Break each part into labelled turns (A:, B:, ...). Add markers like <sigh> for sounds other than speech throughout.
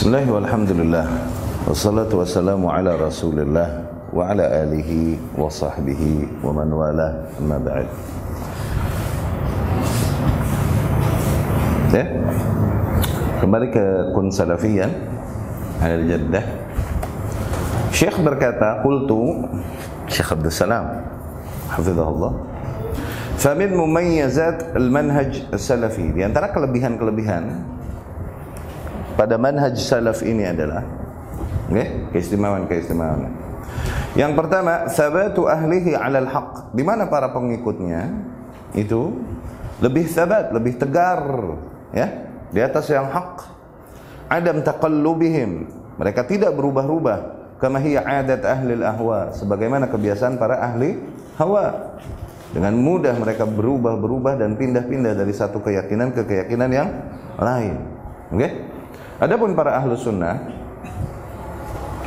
A: Bismillah walhamdulillah. Wassalatu wassalamu ala rasulillah Wa ala alihi wa sahbihi Wa man wala amma ba'd. Ya. Kembali ke kun salafiyan Al jaddah Syekh berkata Qultu Syekh Abdul Salam Hafizahullah Famin mumayyazat al-manhaj salafi Di antara kelebihan-kelebihan pada manhaj salaf ini adalah okay, keistimewaan-keistimewaan. Yang pertama, sabatu ahlihi 'alal haq. Di mana para pengikutnya itu lebih sabat, lebih tegar, ya, di atas yang hak. Adam taqallubihim. Mereka tidak berubah-ubah. Kama hiya 'adat ahli al-ahwa, sebagaimana kebiasaan para ahli hawa. Dengan mudah mereka berubah-berubah dan pindah-pindah dari satu keyakinan ke keyakinan yang lain. Oke? Okay? Adapun para ahlu sunnah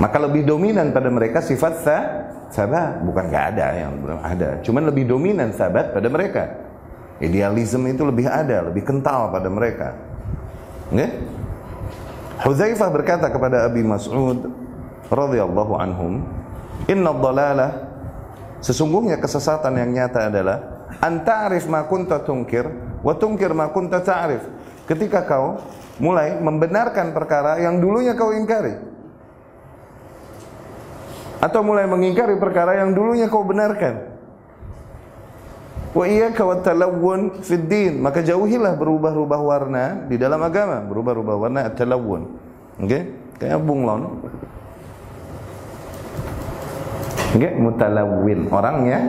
A: maka lebih dominan pada mereka sifat sa sabat bukan nggak ada yang belum ada. Cuman lebih dominan sabat pada mereka. Idealisme itu lebih ada lebih kental pada mereka. Okay? Huzaifah berkata kepada Abi Mas'ud radhiyallahu anhum inna dhalalah sesungguhnya kesesatan yang nyata adalah anta'rif ma kunta tunkir wa tunkir ma kunta ta'rif. Ketika kau mulai membenarkan perkara yang dulunya kau ingkari. Atau mulai mengingkari perkara yang dulunya kau benarkan. Wa iyyaka wat talawun fid din, maka jauhilah berubah-ubah warna di dalam agama, berubah-ubah warna at-talawun. Oke? Okay? Kayak bunglon. Oke, okay? mutalawin. Orangnya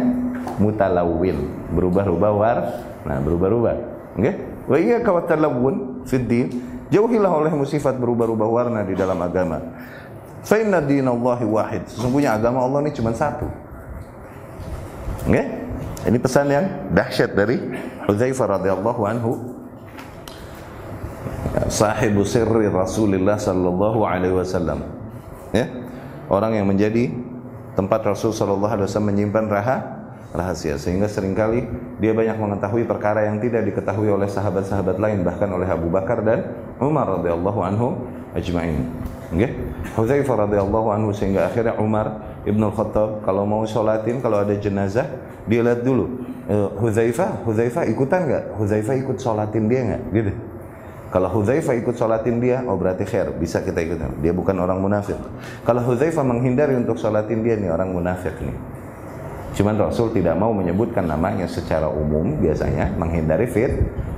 A: mutalawin, berubah-ubah warna, nah berubah-ubah. Oke? Okay? Wa iyyaka wat talawun fid din, Jauhilah olehmu sifat berubah-ubah warna di dalam agama. Fa inna dinallahi wahid. Sesungguhnya agama Allah ini cuma satu. Oke? Okay? Ini pesan yang dahsyat dari Hudzaifah radhiyallahu anhu. Sahibu sirri Rasulullah sallallahu alaihi wasallam. Ya. Orang yang menjadi tempat Rasul sallallahu alaihi wasallam menyimpan raha rahasia sehingga sering kali dia banyak mengetahui perkara yang tidak diketahui oleh sahabat-sahabat lain bahkan oleh Abu Bakar dan Umar radhiyallahu anhu ajma'in. Okay? Hudzaifah radhiyallahu anhu sehingga akhirnya Umar Ibnu Khattab kalau mau sholatin kalau ada jenazah dia lihat dulu uh, Hudzaifah Hudzaifah ikutan nggak? Hudzaifah ikut sholatin dia nggak? Gitu. Kalau Hudzaifah ikut sholatin dia, oh berarti khair, bisa kita ikutin. Dia bukan orang munafik. Kalau Hudzaifah menghindari untuk sholatin dia nih orang munafik nih. Cuman Rasul tidak mau menyebutkan namanya secara umum biasanya menghindari fit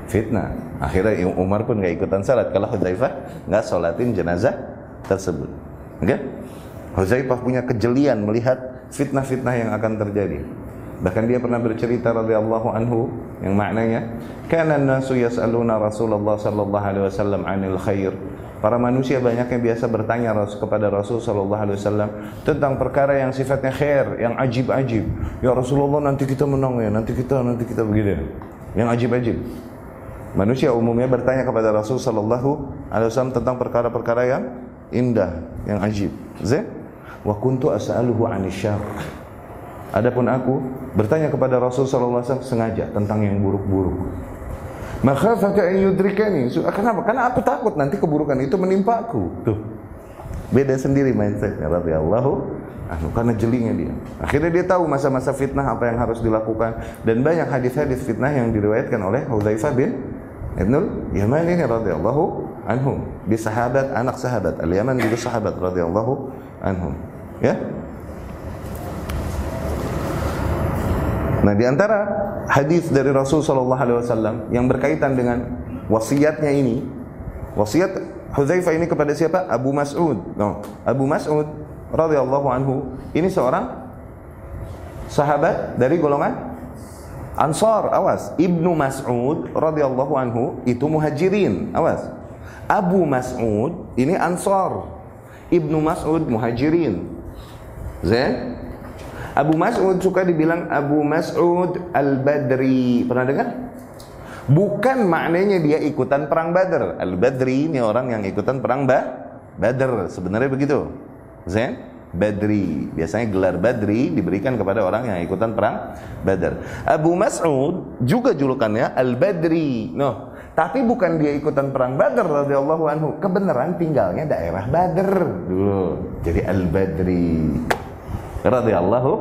A: fitnah. Akhirnya Umar pun nggak ikutan salat. Kalau Hudzaifah nggak sholatin jenazah tersebut. Oke? Okay? Hudzaifah punya kejelian melihat fitnah-fitnah yang akan terjadi. Bahkan dia pernah bercerita radhiyallahu anhu yang maknanya kana nasu yas'aluna Rasulullah sallallahu alaihi wasallam 'anil khair Para manusia banyak yang biasa bertanya kepada Rasul Sallallahu Alaihi Wasallam tentang perkara yang sifatnya khair, yang ajib-ajib. Ya Rasulullah nanti kita menang ya, nanti kita nanti kita begini. Yang ajib-ajib. Manusia umumnya bertanya kepada Rasul Sallallahu Alaihi Wasallam tentang perkara-perkara yang indah, yang ajib. Zain? Wa kuntu as'aluhu anisyar. Adapun aku bertanya kepada Rasul Sallallahu Alaihi Wasallam sengaja tentang yang buruk-buruk. Makhafaka an yudrikani. Kenapa? Karena aku takut nanti keburukan itu menimpaku. Tuh. Beda sendiri mindsetnya radhiyallahu anhu karena jelingnya dia. Akhirnya dia tahu masa-masa fitnah apa yang harus dilakukan dan banyak hadis-hadis fitnah yang diriwayatkan oleh Hudzaifah bin Ibnul Yaman ini radhiyallahu anhum. Di sahabat, anak sahabat. Al-Yaman juga sahabat radhiyallahu anhum. Ya? Nah, di antara hadis dari Rasul sallallahu alaihi wasallam yang berkaitan dengan wasiatnya ini, wasiat Hudzaifah ini kepada siapa? Abu Mas'ud. No. Abu Mas'ud radhiyallahu anhu ini seorang sahabat dari golongan Ansar, awas. Ibnu Mas'ud radhiyallahu anhu itu muhajirin, awas. Abu Mas'ud ini Ansar. Ibnu Mas'ud muhajirin. Zain? Abu Mas'ud suka dibilang Abu Mas'ud Al-Badri. Pernah dengar? Bukan maknanya dia ikutan perang Badr. Al-Badri ini orang yang ikutan perang ba Badr. Sebenarnya begitu. Zain? Badri. Biasanya gelar Badri diberikan kepada orang yang ikutan perang Badr. Abu Mas'ud juga julukannya Al-Badri. No. Tapi bukan dia ikutan perang Badr radhiyallahu anhu. Kebenaran tinggalnya daerah Badr dulu. Jadi Al-Badri radhiyallahu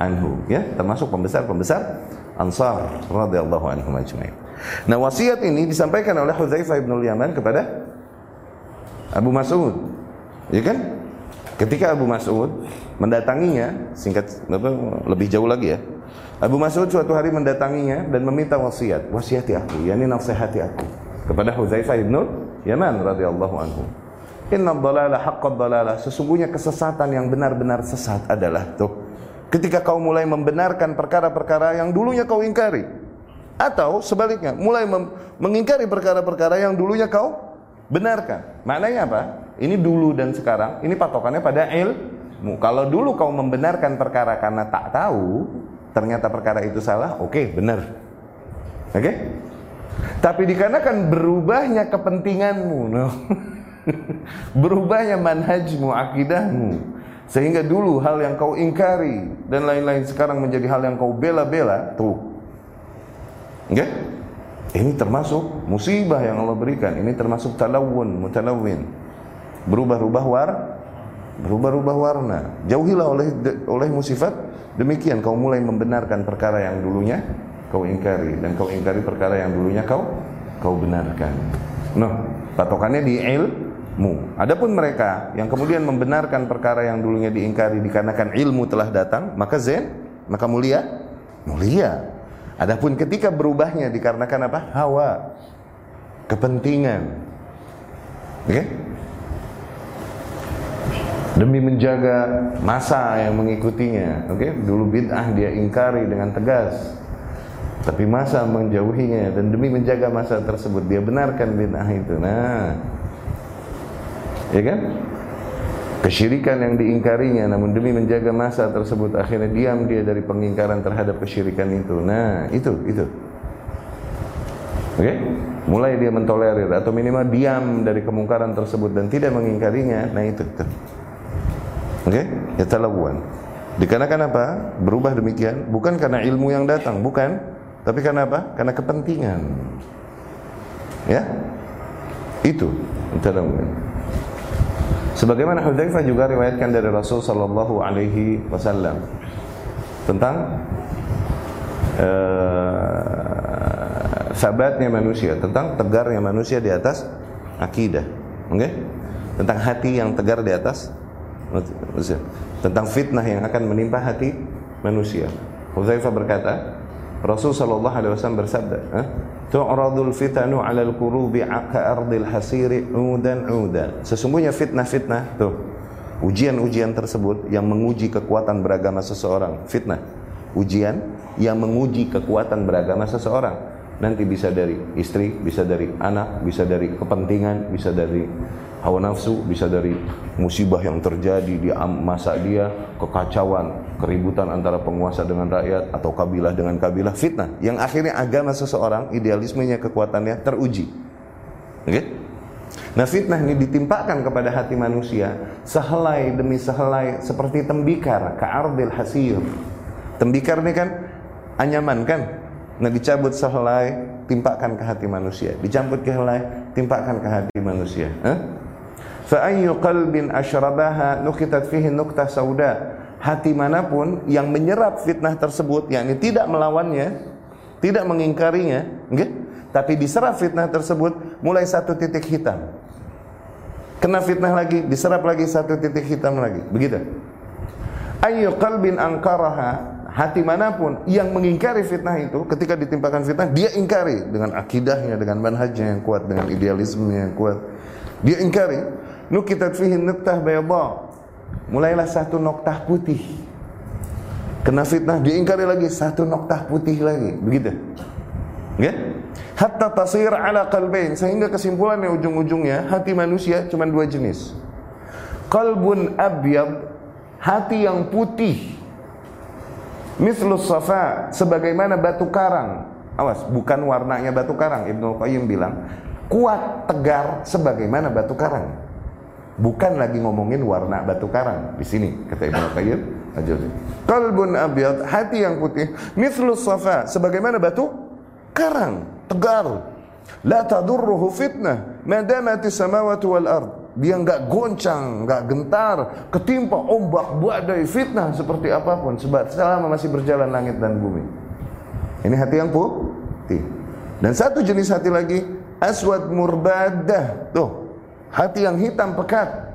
A: anhu ya, termasuk pembesar-pembesar Ansar radhiyallahu anhum ajmain. Nah, wasiat ini disampaikan oleh Hudzaifah bin Yaman kepada Abu Mas'ud. Ya kan? Ketika Abu Mas'ud mendatanginya, singkat lebih jauh lagi ya. Abu Mas'ud suatu hari mendatanginya dan meminta wasiat, wasiati aku, yakni nasihati aku kepada Hudzaifah bin Yaman radhiyallahu anhu. Inna dhalala haqqad dhalala, sesungguhnya kesesatan yang benar-benar sesat adalah tuh ketika kau mulai membenarkan perkara-perkara yang dulunya kau ingkari atau sebaliknya mulai mengingkari perkara-perkara yang dulunya kau benarkan. Maknanya apa? Ini dulu dan sekarang ini patokannya pada ilmu. Kalau dulu kau membenarkan perkara karena tak tahu ternyata perkara itu salah oke okay, benar. Oke? Okay? tapi dikarenakan berubahnya kepentinganmu no. <laughs> berubahnya manhajmu akidahmu sehingga dulu hal yang kau ingkari dan lain-lain sekarang menjadi hal yang kau bela-bela, tuh. Oke? Okay? Ini termasuk musibah yang Allah berikan. Ini termasuk talawun, mutalawin. Berubah-ubah war, berubah-ubah warna. Jauhilah oleh oleh musifat demikian kau mulai membenarkan perkara yang dulunya kau ingkari dan kau ingkari perkara yang dulunya kau kau benarkan. Nah, patokannya di il ilmu. Adapun mereka yang kemudian membenarkan perkara yang dulunya diingkari dikarenakan ilmu telah datang, maka zen, maka mulia, mulia. Adapun ketika berubahnya dikarenakan apa? Hawa, kepentingan. Oke? Okay? Demi menjaga masa yang mengikutinya, oke? Okay? Dulu bid'ah dia ingkari dengan tegas. Tapi masa menjauhinya dan demi menjaga masa tersebut dia benarkan bid'ah itu. Nah, ya kan? Kesyirikan yang diingkarinya namun demi menjaga masa tersebut akhirnya diam dia dari pengingkaran terhadap kesyirikan itu. Nah, itu itu. Oke? Okay? Mulai dia mentolerir atau minimal diam dari kemungkaran tersebut dan tidak mengingkarinya. Nah, itu itu. Oke? Okay? Ya talawan. Dikarenakan apa? Berubah demikian bukan karena ilmu yang datang, bukan, tapi karena apa? Karena kepentingan. Ya? Itu. Talawan. Sebagaimana Hudzaifah juga riwayatkan dari Rasul sallallahu alaihi wasallam tentang uh, sabatnya manusia, tentang tegarnya manusia di atas akidah. Oke? Okay? Tentang hati yang tegar di atas tentang fitnah yang akan menimpa hati manusia. Hudzaifah berkata, Rasul sallallahu alaihi wasallam bersabda, eh? tu'radul fitanu 'alal qurubi ardil hasiri udan udan. Sesungguhnya fitnah-fitnah tuh ujian-ujian tersebut yang menguji kekuatan beragama seseorang, fitnah. Ujian yang menguji kekuatan beragama seseorang. Nanti bisa dari istri, bisa dari anak, bisa dari kepentingan, bisa dari hawa nafsu, bisa dari musibah yang terjadi di masa dia, kekacauan, keributan antara penguasa dengan rakyat atau kabilah dengan kabilah, fitnah yang akhirnya agama seseorang, idealismenya, kekuatannya teruji. Oke? Okay? Nah fitnah ini ditimpakan kepada hati manusia sehelai demi sehelai seperti tembikar ka'ardil hasir. Tembikar ini kan anyaman kan? Nah dicabut sehelai timpakan ke hati manusia, dicabut ke helai timpakan ke hati manusia. Eh? Asyrabaha nukitat fihi nuktah sauda. Hati mana pun yang menyerap fitnah tersebut, yakni tidak melawannya, tidak mengingkarinya, okay? tapi diserap fitnah tersebut mulai satu titik hitam. Kena fitnah lagi, diserap lagi satu titik hitam lagi. Begitu. Ayyu qalbin angkaraha hati mana pun yang mengingkari fitnah itu ketika ditimpakan fitnah dia ingkari dengan akidahnya dengan manhajnya yang kuat dengan idealismenya yang kuat dia ingkari nukitat fihi nuktah bayadha. Mulailah satu noktah putih. Kena fitnah diingkari lagi satu noktah putih lagi. Begitu. Ya? Hatta tasir ala qalbain sehingga kesimpulannya ujung-ujungnya hati manusia cuma dua jenis. Qalbun abyad hati yang putih. Mislus safa sebagaimana batu karang. Awas, bukan warnanya batu karang. Ibnu Qayyim bilang, kuat tegar sebagaimana batu karang. Bukan lagi ngomongin warna batu karang di sini kata Ibnu Qayyim Kalbun abyad, hati yang putih, mithlus safa, sebagaimana batu karang, tegar. La tadurruhu fitnah madamati samawati wal ard. Dia enggak goncang, enggak gentar, ketimpa ombak badai fitnah seperti apa pun sebab selama masih berjalan langit dan bumi. Ini hati yang putih. Dan satu jenis hati lagi aswad murbadah. Tuh, hati yang hitam pekat.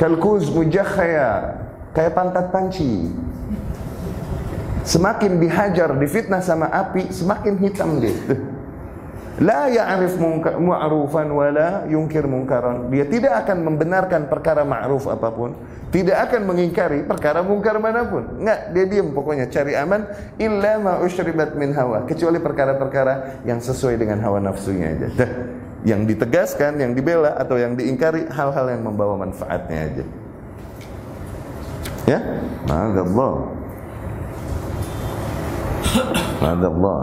A: Kalkuz mujakhaya, kayak pantat panci. Semakin dihajar, difitnah sama api, semakin hitam dia. <laughs> La ya'rif ma'rufan wa la yunkir munkaran. Dia tidak akan membenarkan perkara ma'ruf apapun, tidak akan mengingkari perkara mungkar manapun. Enggak, dia diam pokoknya cari aman illa ma usyribat min hawa, kecuali perkara-perkara yang sesuai dengan hawa nafsunya aja. Yang ditegaskan, yang dibela atau yang diingkari hal-hal yang membawa manfaatnya aja. Ya? Ma'adallah. Ma'adallah.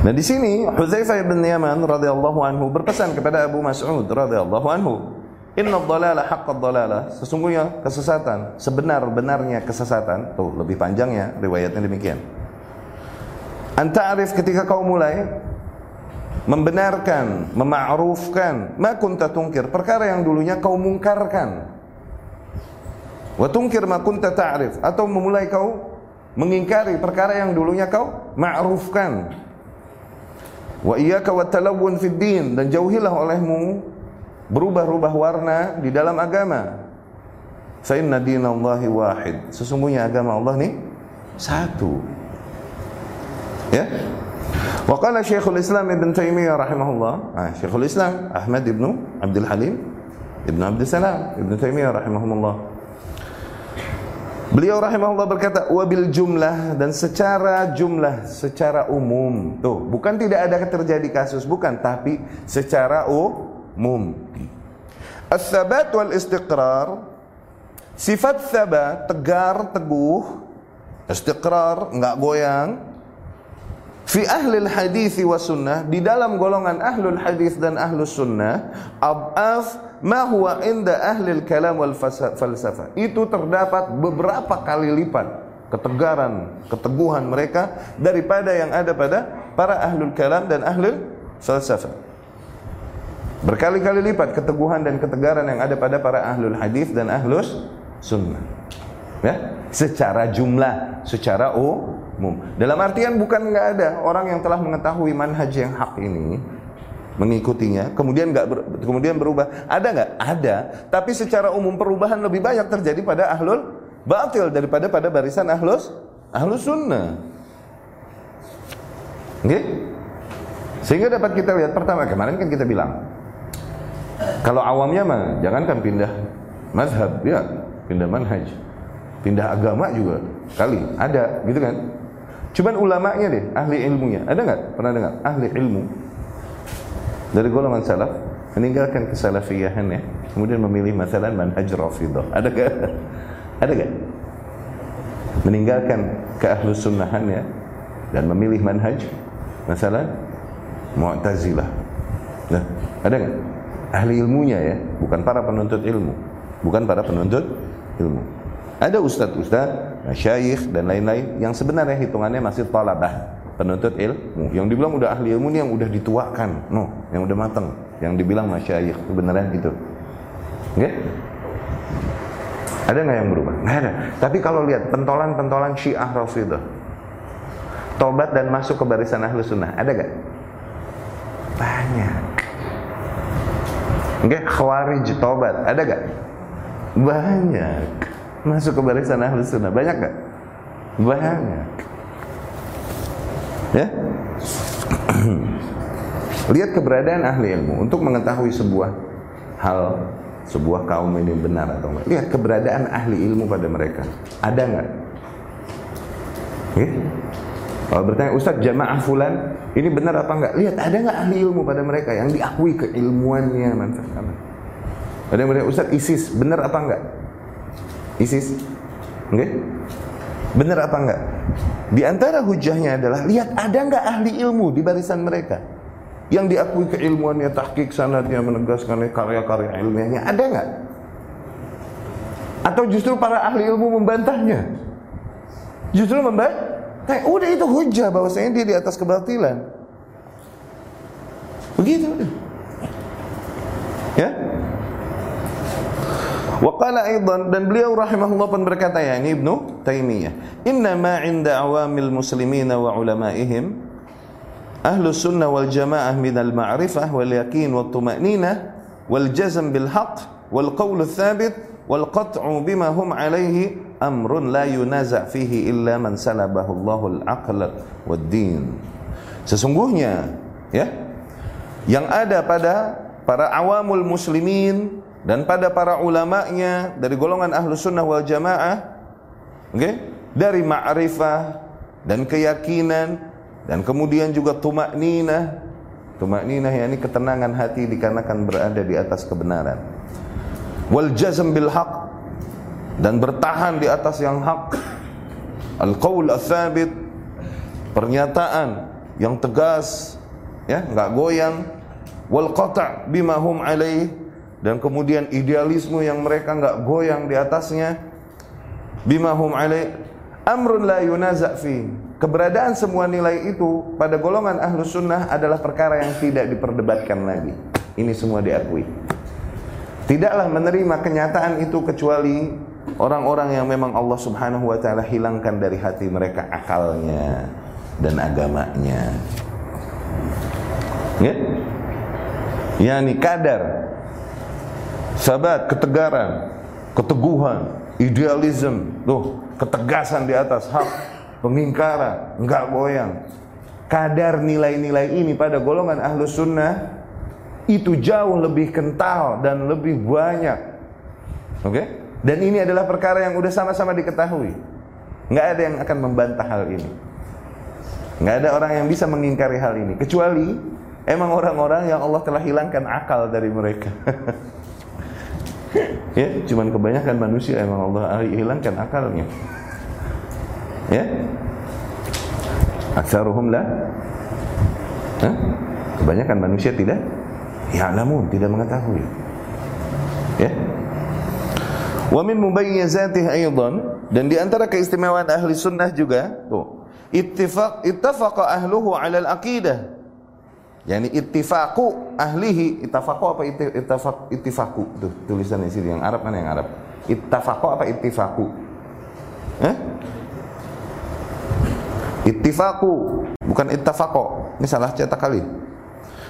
A: Nah di sini Hudzaifah bin Yaman radhiyallahu anhu berpesan kepada Abu Mas'ud radhiyallahu anhu, "Inna dhalala haqqad dhalala." Sesungguhnya kesesatan, sebenar-benarnya kesesatan. Tuh, lebih panjangnya riwayatnya demikian. Anta arif ketika kau mulai membenarkan, mema'rufkan, ma kunta tungkir, perkara yang dulunya kau mungkarkan. Wa tungkir ma kunta ta'rif atau memulai kau mengingkari perkara yang dulunya kau ma'rufkan. Wa iyyaka wat talawun fid din dan jauhilah olehmu berubah-ubah warna di dalam agama. Fa inna dinallahi wahid. Sesungguhnya agama Allah nih satu. Ya. Wa qala Syekhul Islam Ibn Taimiyah rahimahullah, ah, Syekhul Islam Ahmad Ibn Abdul Halim Ibn Abdul Salam Ibn Taimiyah rahimahullah Beliau rahimahullah berkata wabil jumlah dan secara jumlah, secara umum. Tuh, bukan tidak ada terjadi kasus, bukan, tapi secara umum. As-sabat wal istiqrar Sifat sabat, tegar, teguh, istiqrar, enggak goyang. Fi ahlil hadis wa sunnah, di dalam golongan ahlul hadis dan ahlus sunnah, ab'af ma huwa inda ahli kalam wal falsafah. Itu terdapat beberapa kali lipat ketegaran, keteguhan mereka daripada yang ada pada para ahlul kalam dan ahlul falsafah. Berkali-kali lipat keteguhan dan ketegaran yang ada pada para ahlul hadis dan ahlus sunnah. Ya, secara jumlah, secara umum. Dalam artian bukan nggak ada orang yang telah mengetahui manhaj yang hak ini, mengikutinya, kemudian nggak ber, kemudian berubah. Ada nggak? Ada. Tapi secara umum perubahan lebih banyak terjadi pada ahlul batil daripada pada barisan ahlus ahlus sunnah. Okay? Sehingga dapat kita lihat pertama kemarin kan kita bilang kalau awamnya mah jangankan pindah mazhab ya pindah manhaj pindah agama juga kali ada gitu kan? Cuman ulamanya deh ahli ilmunya ada nggak? Pernah dengar? Ahli ilmu. Dari golongan salaf meninggalkan kesalafiyahan ya kemudian memilih masalah manhaj rafidah ada gak? ada gak? meninggalkan ke ahlu sunnahan ya dan memilih manhaj masalah mu'tazilah. Nah, ada gak? ahli ilmunya ya bukan para penuntut ilmu bukan para penuntut ilmu ada ustadz-ustadz, syayikh dan lain-lain yang sebenarnya hitungannya masih talabah penuntut ilmu. Yang dibilang udah ahli ilmu ini yang udah dituakan, no, yang udah matang, yang dibilang masyayikh beneran gitu. Oke? Ada nggak yang berubah? Nggak ada. Tapi kalau lihat pentolan-pentolan Syiah Rafidah, tobat dan masuk ke barisan ahlu sunnah, ada gak? Banyak. Oke? Khawarij tobat, ada gak? Banyak. Masuk ke barisan ahlu sunnah, banyak gak? Banyak. Ya. <clears throat> Lihat keberadaan ahli ilmu untuk mengetahui sebuah hal, sebuah kaum ini benar atau enggak. Lihat keberadaan ahli ilmu pada mereka. Ada enggak? Okay. Kalau bertanya Ustaz jamaah fulan ini benar apa enggak? Lihat ada enggak ahli ilmu pada mereka yang diakui keilmuannya manfaat Ada yang bertanya Ustaz ISIS benar apa enggak? ISIS, oke? Okay? Benar apa enggak? Di antara hujahnya adalah lihat ada enggak ahli ilmu di barisan mereka yang diakui keilmuannya, tahqiq sanadnya, menegaskan karya-karya ilmiahnya, ada enggak? Atau justru para ahli ilmu membantahnya? Justru membantah? Udah itu hujah bahwasanya dia di atas kebatilan. Begitu. Ya. Wa qala aidan dan beliau rahimahullah pun berkata ya ini Ibnu Taimiyah, "Inna ma 'inda awamil muslimina wa ulama'ihim ahlus sunnah wal jamaah min al ma'rifah wal yakin wat tuma'ninah wal jazm bil haqq wal qawl wal qat'u bima hum amrun la yunaza' fihi illa man salabahu aql wad din." Sesungguhnya ya yang ada pada para awamul muslimin dan pada para ulamanya dari golongan ahlu sunnah wal jamaah okay? dari ma'rifah dan keyakinan dan kemudian juga tumak ninah tumak ninah yakni ketenangan hati dikarenakan berada di atas kebenaran. Wal jazm bil haq dan bertahan di atas yang hak. Al qaul tsabit pernyataan yang tegas ya enggak goyang. Wal qata' bima hum alaih dan kemudian idealisme yang mereka enggak goyang di atasnya bimahum alai amrun la yunaza fi. Keberadaan semua nilai itu pada golongan ahlu sunnah adalah perkara yang tidak diperdebatkan lagi. Ini semua diakui. Tidaklah menerima kenyataan itu kecuali orang-orang yang memang Allah subhanahu wa ta'ala hilangkan dari hati mereka akalnya dan agamanya. Ya? Yani kadar sabat, ketegaran, keteguhan, idealisme, tuh, ketegasan di atas hak, pengingkaran, enggak goyang. Kadar nilai-nilai ini pada golongan ahlu sunnah itu jauh lebih kental dan lebih banyak. Oke? Okay? Dan ini adalah perkara yang udah sama-sama diketahui. Enggak ada yang akan membantah hal ini. Enggak ada orang yang bisa mengingkari hal ini kecuali emang orang-orang yang Allah telah hilangkan akal dari mereka. <laughs> ya cuman kebanyakan manusia emang Allah hilangkan akalnya. Ya. Aksaruhum lah Hah? kebanyakan manusia tidak ya namun tidak mengetahui. Ya. Wa min mubayyizatih aidan. Dan di antara keistimewaan ahli sunnah juga tuh ittifaq ittafaqa ahluhu 'ala al-aqidah Yani ittifaku ahlihi, ittafaku apa ittifaq ittifaku? Tuh tulisan di sini yang Arab mana yang Arab? Ittafaku apa ittifaku? Eh? Ittifaku bukan ittafaqo. Ini salah cetak kali.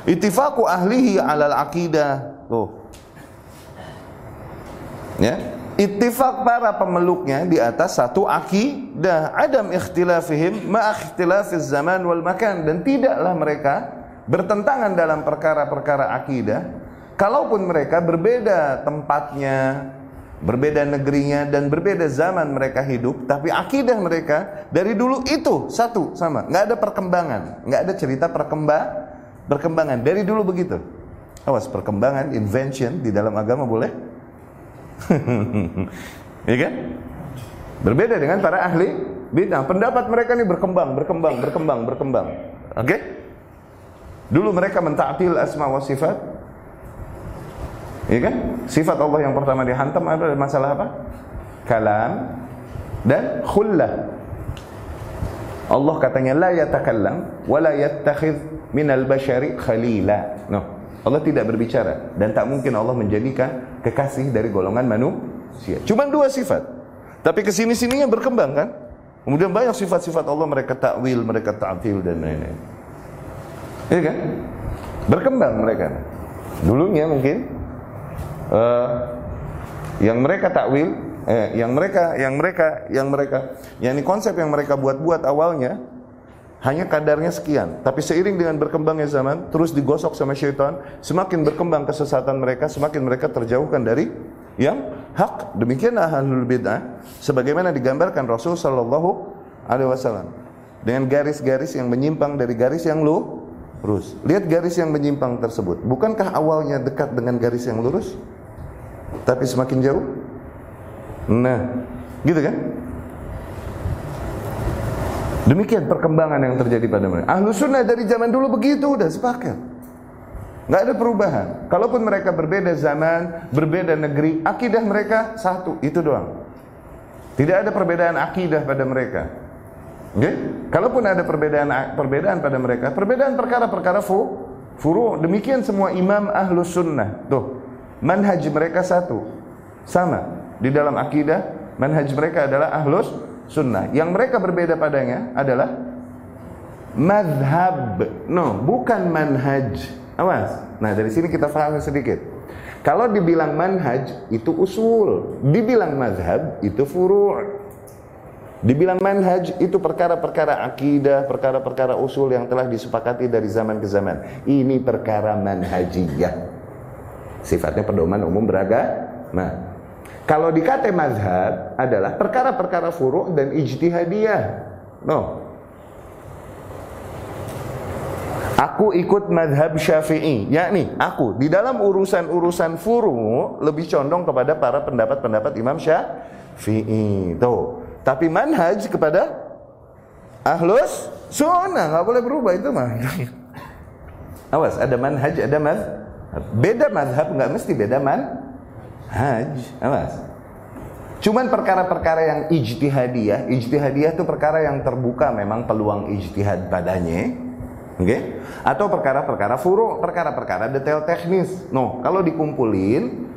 A: Ittifaku ahlihi alal aqidah. Tuh. Ya. Ittifaq para pemeluknya di atas satu akidah, adam ikhtilafihim ma ikhtilafiz zaman wal makan dan tidaklah mereka bertentangan dalam perkara-perkara akidah, kalaupun mereka berbeda tempatnya, berbeda negerinya dan berbeda zaman mereka hidup, tapi akidah mereka dari dulu itu satu sama, nggak ada perkembangan, nggak ada cerita perkembang perkembangan dari dulu begitu. Awas perkembangan, invention di dalam agama boleh, <laughs> ya kan? Berbeda dengan para ahli bid'ah. Pendapat mereka ini berkembang, berkembang, berkembang, berkembang. Oke? Okay? Dulu mereka mentatil asma wa sifat. Ya kan? Sifat Allah yang pertama dihantam adalah masalah apa? Kalam dan khullah. Allah katanya la yatakallam wa la yattakhidh minal bashari khalila. No. Allah tidak berbicara dan tak mungkin Allah menjadikan kekasih dari golongan manusia. Cuma dua sifat. Tapi ke sini sininya berkembang kan? Kemudian banyak sifat-sifat Allah mereka takwil, mereka ta'til dan lain-lain. Iya kan? Berkembang mereka. Dulunya mungkin uh, yang mereka takwil, eh, yang mereka, yang mereka, yang mereka, yang ini konsep yang mereka buat-buat awalnya hanya kadarnya sekian. Tapi seiring dengan berkembangnya zaman, terus digosok sama syaitan, semakin berkembang kesesatan mereka, semakin mereka terjauhkan dari yang hak. Demikian ahlul bid'ah, sebagaimana digambarkan Rasul Shallallahu Alaihi Wasallam dengan garis-garis yang menyimpang dari garis yang lu lurus. Lihat garis yang menyimpang tersebut. Bukankah awalnya dekat dengan garis yang lurus? Tapi semakin jauh? Nah, gitu kan? Demikian perkembangan yang terjadi pada mereka. Ahlu sunnah dari zaman dulu begitu, udah sepakat. Nggak ada perubahan. Kalaupun mereka berbeda zaman, berbeda negeri, akidah mereka satu, itu doang. Tidak ada perbedaan akidah pada mereka. Okay? Kalaupun ada perbedaan perbedaan pada mereka, perbedaan perkara-perkara fu, furu' demikian semua imam ahlus sunnah. Tuh manhaj mereka satu. Sama. Di dalam akidah manhaj mereka adalah ahlus sunnah. Yang mereka berbeda padanya adalah madhab no bukan manhaj. Awas. Nah dari sini kita paham sedikit. Kalau dibilang manhaj itu usul. Dibilang madhab itu furu' Dibilang manhaj itu perkara-perkara akidah, perkara-perkara usul yang telah disepakati dari zaman ke zaman. Ini perkara manhajiyah. Sifatnya pedoman umum beragama. Kalau dikata mazhab adalah perkara-perkara furu' dan ijtihadiyah. No. Aku ikut madhab syafi'i yakni aku di dalam urusan-urusan furu' lebih condong kepada para pendapat-pendapat Imam Syafi'i Tuh tapi manhaj kepada ahlus sunnah nggak boleh berubah itu mah. <laughs> Awas, ada manhaj, ada madhab. Beda madhab nggak mesti beda manhaj. Awas. Cuman perkara-perkara yang ijtihadiyah, ijtihadiyah itu perkara yang terbuka memang peluang ijtihad padanya. Oke? Okay? Atau perkara-perkara furu, perkara-perkara detail teknis. No, kalau dikumpulin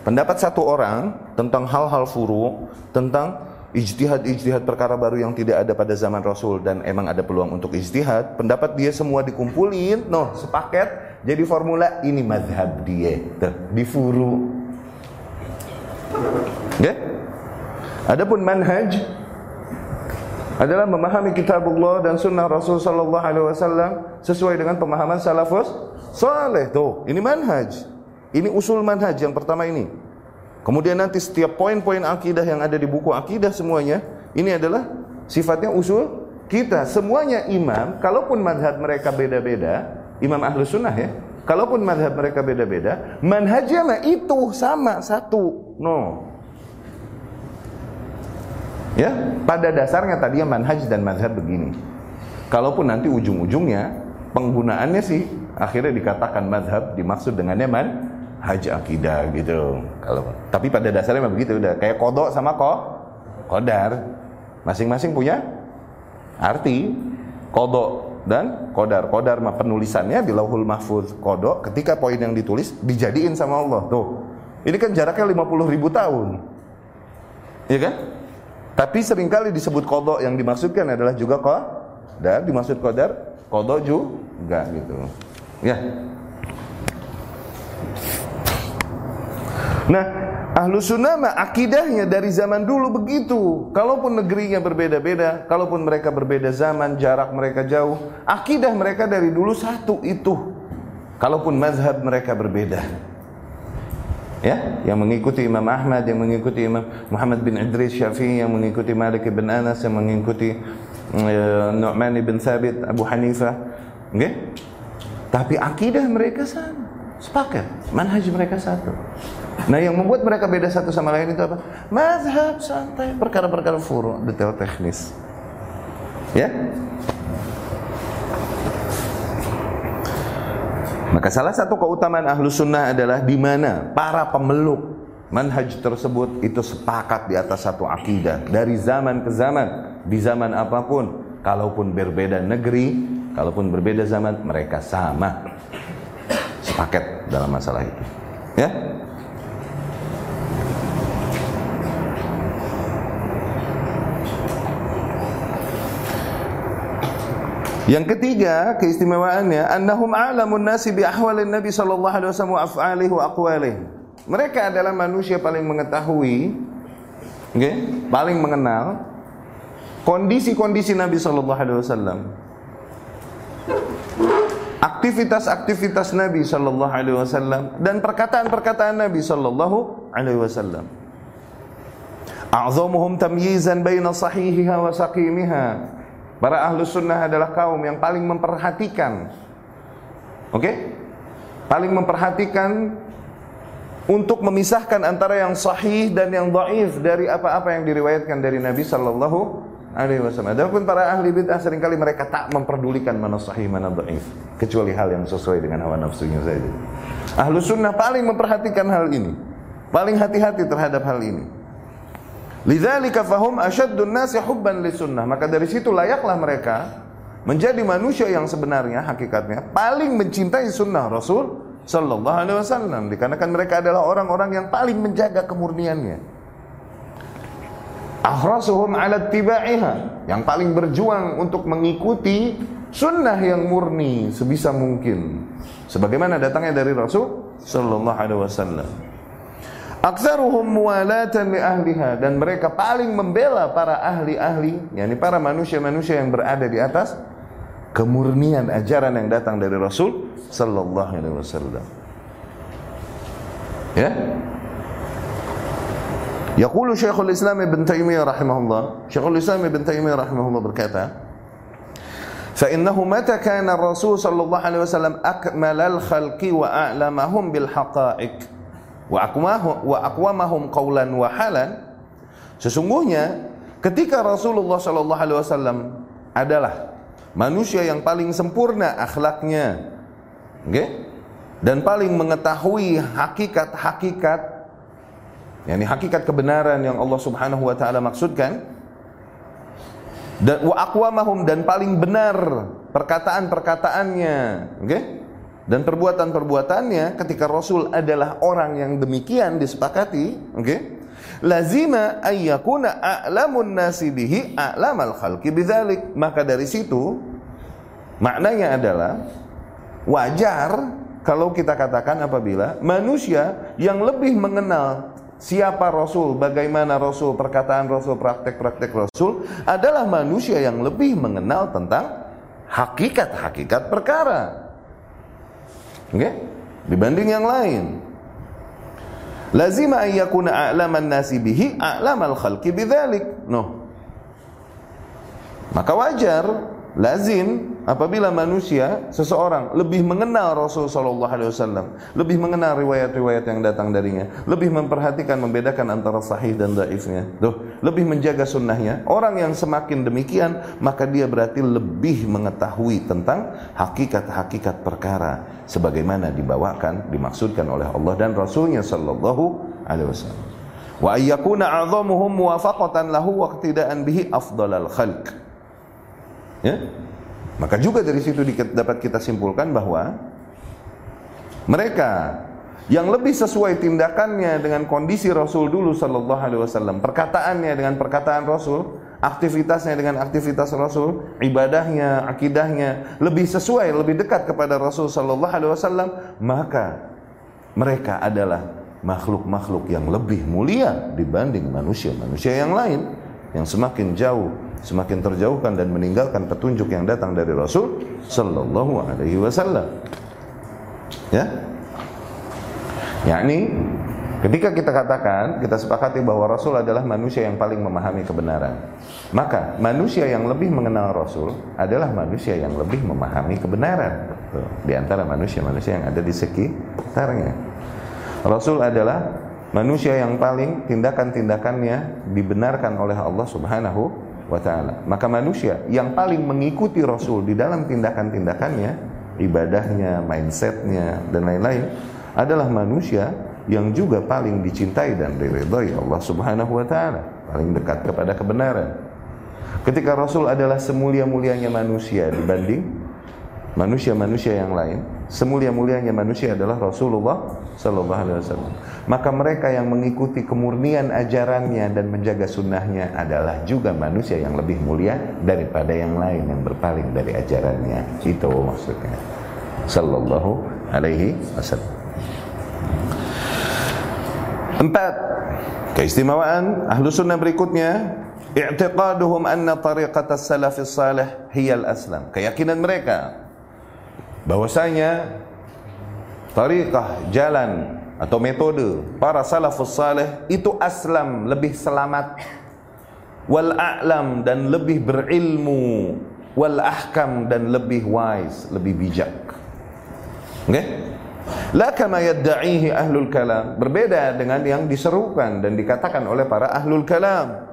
A: pendapat satu orang tentang hal-hal furu, tentang ijtihad-ijtihad perkara baru yang tidak ada pada zaman Rasul dan emang ada peluang untuk ijtihad, pendapat dia semua dikumpulin, noh, sepaket jadi formula ini madhab dia, tuh, difuru. Ya? Adapun manhaj adalah memahami kitabullah dan sunnah Rasul sallallahu alaihi wasallam sesuai dengan pemahaman salafus saleh. Tuh, ini manhaj. Ini usul manhaj yang pertama ini. Kemudian nanti setiap poin-poin akidah yang ada di buku akidah semuanya ini adalah sifatnya usul kita. Semuanya imam kalaupun madhab mereka beda-beda imam ahlu sunnah ya kalaupun madhab mereka beda-beda manhajnya itu sama satu. No. Ya pada dasarnya tadi yang manhaj dan madhab begini. Kalaupun nanti ujung-ujungnya penggunaannya sih akhirnya dikatakan madhab dimaksud dengannya man haji akidah gitu. Kalau tapi pada dasarnya memang begitu udah kayak kodok sama kok kodar. Masing-masing punya arti kodok dan kodar. Kodar mah penulisannya di lauhul mahfuz. Kodok ketika poin yang ditulis dijadiin sama Allah. Tuh. Ini kan jaraknya 50 ribu tahun. Iya kan? Tapi sering kali disebut kodok yang dimaksudkan adalah juga kok dan dimaksud kodar kodok juga gitu. Ya, Nah, ahlu sunnah mah akidahnya dari zaman dulu begitu. Kalaupun negerinya berbeda-beda, kalaupun mereka berbeda zaman, jarak mereka jauh, akidah mereka dari dulu satu itu. Kalaupun mazhab mereka berbeda. Ya, yang mengikuti Imam Ahmad, yang mengikuti Imam Muhammad bin Idris Syafi'i, yang mengikuti Malik bin Anas, yang mengikuti uh, Nu'man bin Thabit, Abu Hanifah. Okay? Tapi akidah mereka sama. Sepakat, manhaj mereka satu. Nah yang membuat mereka beda satu sama lain itu apa? Mazhab santai, perkara-perkara furu, detail teknis. Ya? Maka salah satu keutamaan ahlu sunnah adalah di mana para pemeluk manhaj tersebut itu sepakat di atas satu akidah dari zaman ke zaman, di zaman apa pun, kalaupun berbeda negeri, kalaupun berbeda zaman, mereka sama sepaket dalam masalah itu. Ya? Yang ketiga keistimewaannya annahum a'lamun nasi bi ahwalin Nabi sallallahu alaihi wasallam wa af'alihi wa aqwalihi. Mereka adalah manusia paling mengetahui okay, paling mengenal kondisi-kondisi Nabi sallallahu alaihi wasallam. Aktivitas-aktivitas Nabi sallallahu alaihi wasallam dan perkataan-perkataan Nabi sallallahu alaihi wasallam. A'zamuhum tamyizan baina sahihiha wa saqimiha Para ahlu sunnah adalah kaum yang paling memperhatikan Oke? Okay? Paling memperhatikan Untuk memisahkan antara yang sahih dan yang dhaif Dari apa-apa yang diriwayatkan dari Nabi Sallallahu Alaihi Wasallam. Adapun para ahli bid'ah sering kali mereka tak memperdulikan mana sahih mana dhaif Kecuali hal yang sesuai dengan hawa nafsunya saja. Ahlu sunnah paling memperhatikan hal ini Paling hati-hati terhadap hal ini. Lidzalika fahum asyaddun nasi hubban sunnah. Maka dari situ layaklah mereka menjadi manusia yang sebenarnya hakikatnya paling mencintai sunnah Rasul Sallallahu Alaihi Wasallam. Dikarenakan mereka adalah orang-orang yang paling menjaga kemurniannya ahrasuhum ala tibaiha yang paling berjuang untuk mengikuti sunnah yang murni sebisa mungkin sebagaimana datangnya dari Rasul sallallahu alaihi wasallam Aktsaruhum muwalatan li ahliha dan mereka paling membela para ahli-ahli, yakni para manusia-manusia yang berada di atas kemurnian ajaran yang datang dari Rasul sallallahu alaihi wasallam. Ya? Yaqulu Syekhul Islam Ibn Taimiyah rahimahullah, Syekhul Islam Ibn Taimiyah rahimahullah berkata, فإنه متى كان الرسول صلى الله عليه وسلم أكمل الخلق وأعلمهم بالحقائق وأقومهم قولا وحالا Sesungguhnya ketika Rasulullah Shallallahu Alaihi Wasallam adalah manusia yang paling sempurna akhlaknya, okay? dan paling mengetahui hakikat-hakikat yakni hakikat kebenaran yang Allah Subhanahu wa taala maksudkan dan wa aqwamahum dan paling benar perkataan-perkataannya oke okay? dan perbuatan-perbuatannya ketika Rasul adalah orang yang demikian disepakati oke okay? lazima ayyakuna a'lamun nasi bihi a'lamal khalqi bidzalik maka dari situ maknanya adalah wajar kalau kita katakan apabila manusia yang lebih mengenal siapa Rasul, bagaimana Rasul, perkataan Rasul, praktek-praktek Rasul adalah manusia yang lebih mengenal tentang hakikat-hakikat perkara. Oke? Okay? Dibanding yang lain. Lazima ayyakuna a'laman nasi bihi a'lamal khalqi bidzalik. No. Maka wajar lazim apabila manusia seseorang lebih mengenal Rasul sallallahu alaihi wasallam, lebih mengenal riwayat-riwayat yang datang darinya, lebih memperhatikan membedakan antara sahih dan dhaifnya. Tuh, lebih menjaga sunnahnya. Orang yang semakin demikian, maka dia berarti lebih mengetahui tentang hakikat-hakikat perkara sebagaimana dibawakan, dimaksudkan oleh Allah dan Rasulnya sallallahu alaihi wasallam. Wa ayyakuna 'azamuhum muwafaqatan lahu wa iqtida'an bihi afdalal khalq. Ya? Maka juga dari situ dapat kita simpulkan bahwa mereka yang lebih sesuai tindakannya dengan kondisi Rasul dulu sallallahu alaihi wasallam, perkataannya dengan perkataan Rasul, aktivitasnya dengan aktivitas Rasul, ibadahnya, akidahnya lebih sesuai, lebih dekat kepada Rasul sallallahu alaihi wasallam, maka mereka adalah makhluk-makhluk yang lebih mulia dibanding manusia-manusia yang lain yang semakin jauh semakin terjauhkan dan meninggalkan petunjuk yang datang dari Rasul sallallahu alaihi wasallam. Ya. Yakni ketika kita katakan, kita sepakati bahwa Rasul adalah manusia yang paling memahami kebenaran. Maka manusia yang lebih mengenal Rasul adalah manusia yang lebih memahami kebenaran. Di antara manusia-manusia yang ada di sekitarnya. Rasul adalah manusia yang paling tindakan-tindakannya dibenarkan oleh Allah Subhanahu wa taala. Maka manusia yang paling mengikuti Rasul di dalam tindakan-tindakannya, ibadahnya, mindsetnya dan lain-lain adalah manusia yang juga paling dicintai dan diridhai Allah Subhanahu wa taala, paling dekat kepada kebenaran. Ketika Rasul adalah semulia-mulianya manusia dibanding manusia-manusia yang lain, semulia-mulianya manusia adalah Rasulullah sallallahu alaihi wasallam. Maka mereka yang mengikuti kemurnian ajarannya dan menjaga sunnahnya adalah juga manusia yang lebih mulia daripada yang lain yang berpaling dari ajarannya. Itu maksudnya. Sallallahu alaihi wasallam. Empat, keistimewaan ahlu sunnah berikutnya i'tiqaduhum anna tariqat as-salaf salih hiya al-aslam. Keyakinan mereka bahwasanya tariqah jalan atau metode para salafus saleh itu aslam lebih selamat wal a'lam dan lebih berilmu wal ahkam dan lebih wise lebih bijak. Okay? la kama yadda'ihi ahlul kalam. Berbeda dengan yang diserukan dan dikatakan oleh para ahlul kalam.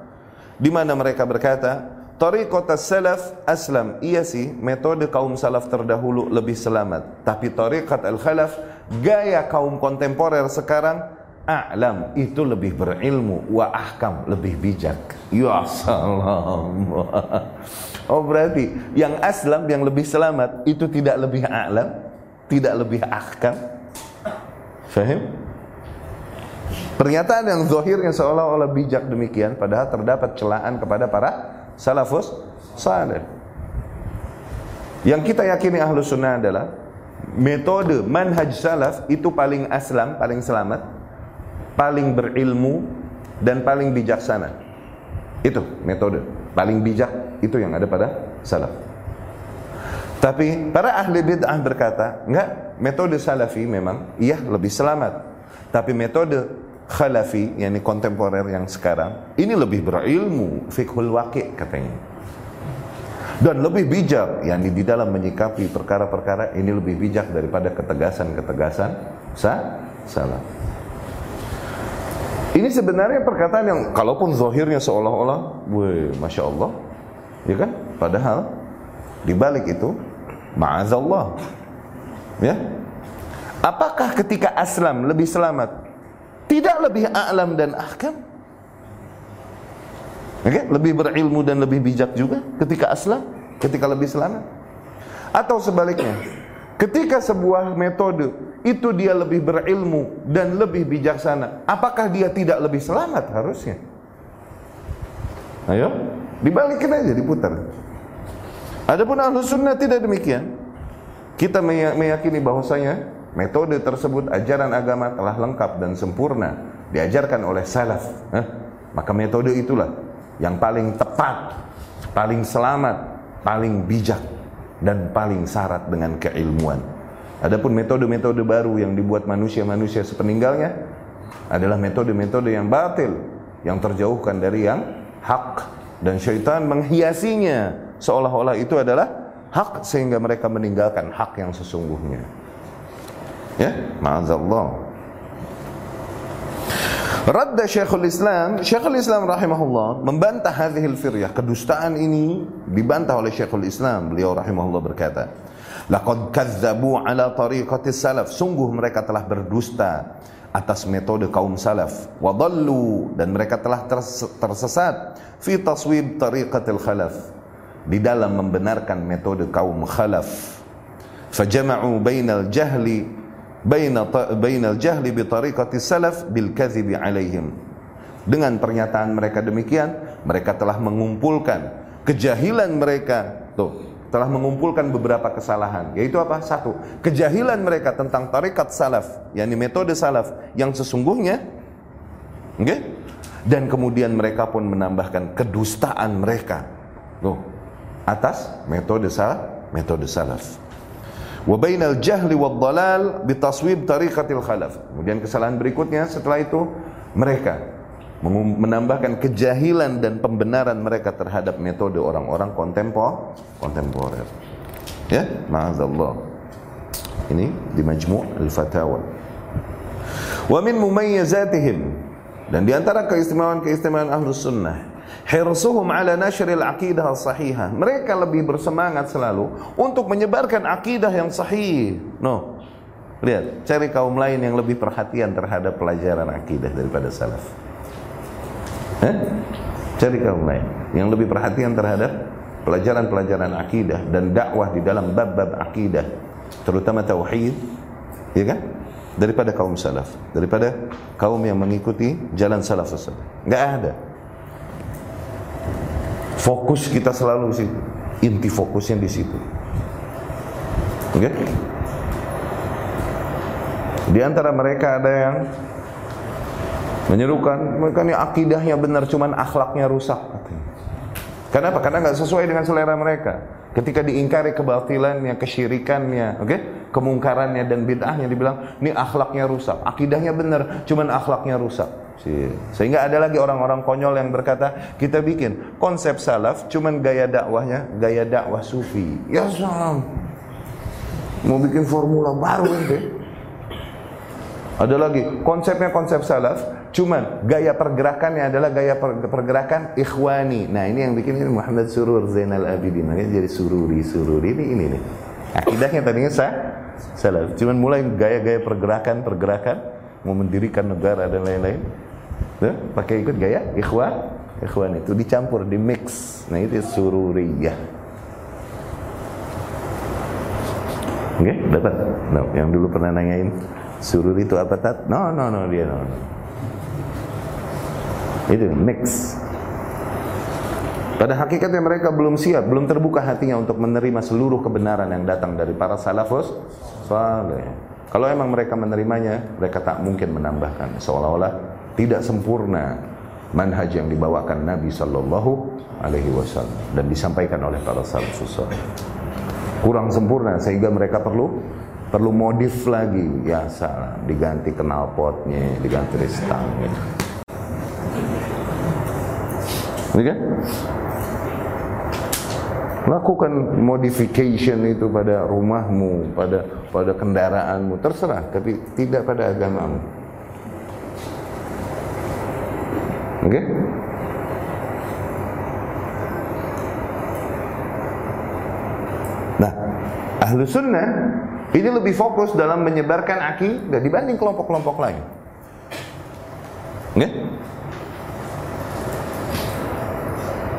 A: Di mana mereka berkata Tariqat salaf aslam. Iya sih, metode kaum salaf terdahulu lebih selamat. Tapi tariqat al-khalaf, gaya kaum kontemporer sekarang, a'lam. Itu lebih berilmu. Wa ahkam, lebih bijak. Ya salam. Oh berarti yang aslam yang lebih selamat itu tidak lebih alam, tidak lebih ahkam. Fahim? Pernyataan yang zahirnya seolah-olah bijak demikian padahal terdapat celaan kepada para salafus saleh. Yang kita yakini ahlu sunnah adalah metode manhaj salaf itu paling aslam, paling selamat, paling berilmu dan paling bijaksana. Itu metode paling bijak itu yang ada pada salaf. Tapi para ahli bid'ah berkata, enggak, metode salafi memang iya lebih selamat. Tapi metode khalafi, yakni kontemporer yang sekarang, ini lebih berilmu, fikhul waqi katanya. Dan lebih bijak, yakni di dalam menyikapi perkara-perkara ini lebih bijak daripada ketegasan-ketegasan sa salaf. Ini sebenarnya perkataan yang kalaupun zahirnya seolah-olah, weh, masya Allah, ya kan? Padahal di balik itu, maazallah, ya. Apakah ketika aslam lebih selamat? Tidak lebih a'lam dan ahkam? Okay? lebih berilmu dan lebih bijak juga ketika aslam, ketika lebih selamat. Atau sebaliknya, ketika sebuah metode itu dia lebih berilmu dan lebih bijaksana, apakah dia tidak lebih selamat harusnya? Ayo, dibalikin aja, diputar. Adapun ahlu sunnah tidak demikian. Kita meyakini bahwasanya metode tersebut ajaran agama telah lengkap dan sempurna diajarkan oleh salaf. Eh? Maka metode itulah yang paling tepat, paling selamat, paling bijak dan paling syarat dengan keilmuan. Adapun metode-metode baru yang dibuat manusia-manusia sepeninggalnya adalah metode-metode yang batil, yang terjauhkan dari yang hak dan syaitan menghiasinya seolah-olah itu adalah hak sehingga mereka meninggalkan hak yang sesungguhnya. Ya, ma'azallah. Radda Syekhul Islam, Syekhul Islam rahimahullah membantah hadhil firyah, kedustaan ini dibantah oleh Syekhul Islam. Beliau rahimahullah berkata, Laqad kazzabu ala tariqati salaf. Sungguh mereka telah berdusta atas metode kaum salaf. Wadallu dan mereka telah tersesat fi taswib tariqatil khalaf di dalam membenarkan metode kaum khalaf fajama'u bainal jahli baina bainal jahli bi tariqati salaf bil alaihim. Dengan pernyataan mereka demikian mereka telah mengumpulkan kejahilan mereka. Tuh telah mengumpulkan beberapa kesalahan. Yaitu apa? Satu kejahilan mereka tentang tarikat salaf yakni metode salaf yang sesungguhnya okay? dan kemudian mereka pun menambahkan kedustaan mereka. Tuh atas metode salaf, metode salaf. Wa bainal jahli wad dalal bitaswib tariqatil. Kemudian kesalahan berikutnya setelah itu mereka menambahkan kejahilan dan pembenaran mereka terhadap metode orang-orang kontempor kontemporer. Ya, ma'azallah. Ini di Majmu' al-Fatawa. Wa min mumayyizatihim dan di antara keistimewaan-keistimewaan Ahlus Sunnah hirsuhum ala nashril aqidah sahihah. Mereka lebih bersemangat selalu untuk menyebarkan akidah yang sahih. No. Lihat, cari kaum lain yang lebih perhatian terhadap pelajaran akidah daripada salaf. Eh? Cari kaum lain yang lebih perhatian terhadap pelajaran-pelajaran akidah dan dakwah di dalam bab-bab akidah, terutama tauhid, ya kan? Daripada kaum salaf, daripada kaum yang mengikuti jalan salaf Enggak ada. Fokus kita selalu sih inti fokusnya di situ. Oke? Okay? Di antara mereka ada yang menyerukan mereka ini akidahnya benar cuman akhlaknya rusak Kenapa? Karena nggak sesuai dengan selera mereka. Ketika diingkari kebatilannya, kesyirikannya, oke, okay? kemungkarannya dan bid'ahnya dibilang ini akhlaknya rusak, akidahnya benar, cuman akhlaknya rusak. Sehingga ada lagi orang-orang konyol yang berkata, kita bikin konsep salaf cuman gaya dakwahnya gaya dakwah sufi. Ya salam. Mau bikin formula baru ente. Ada lagi konsepnya konsep salaf, Cuman gaya pergerakannya adalah gaya pergerakan ikhwani. Nah ini yang bikin ini Muhammad Surur Zainal Abidin. Makanya jadi sururi sururi ini ini nih. Akidahnya tadinya sah, salah. Cuman mulai gaya-gaya pergerakan pergerakan mau mendirikan negara dan lain-lain. Tuh, pakai ikut gaya ikhwan ikhwan itu dicampur di mix nah itu Sururi ya. oke okay, dapat no, yang dulu pernah nanyain sururi itu apa tat no no no dia no, no. Itu mix. Pada hakikatnya mereka belum siap, belum terbuka hatinya untuk menerima seluruh kebenaran yang datang dari para salafus saleh. Kalau emang mereka menerimanya, mereka tak mungkin menambahkan seolah-olah tidak sempurna manhaj yang dibawakan Nabi Shallallahu Alaihi Wasallam dan disampaikan oleh para salafus. Kurang sempurna sehingga mereka perlu perlu modif lagi ya salah diganti knalpotnya diganti gitu. Oke? Okay? Lakukan modification itu pada rumahmu, pada pada kendaraanmu, terserah, tapi tidak pada agamamu. Oke? Okay? Nah, ahlu sunnah ini lebih fokus dalam menyebarkan akidah dibanding kelompok-kelompok lain. Oke? Okay?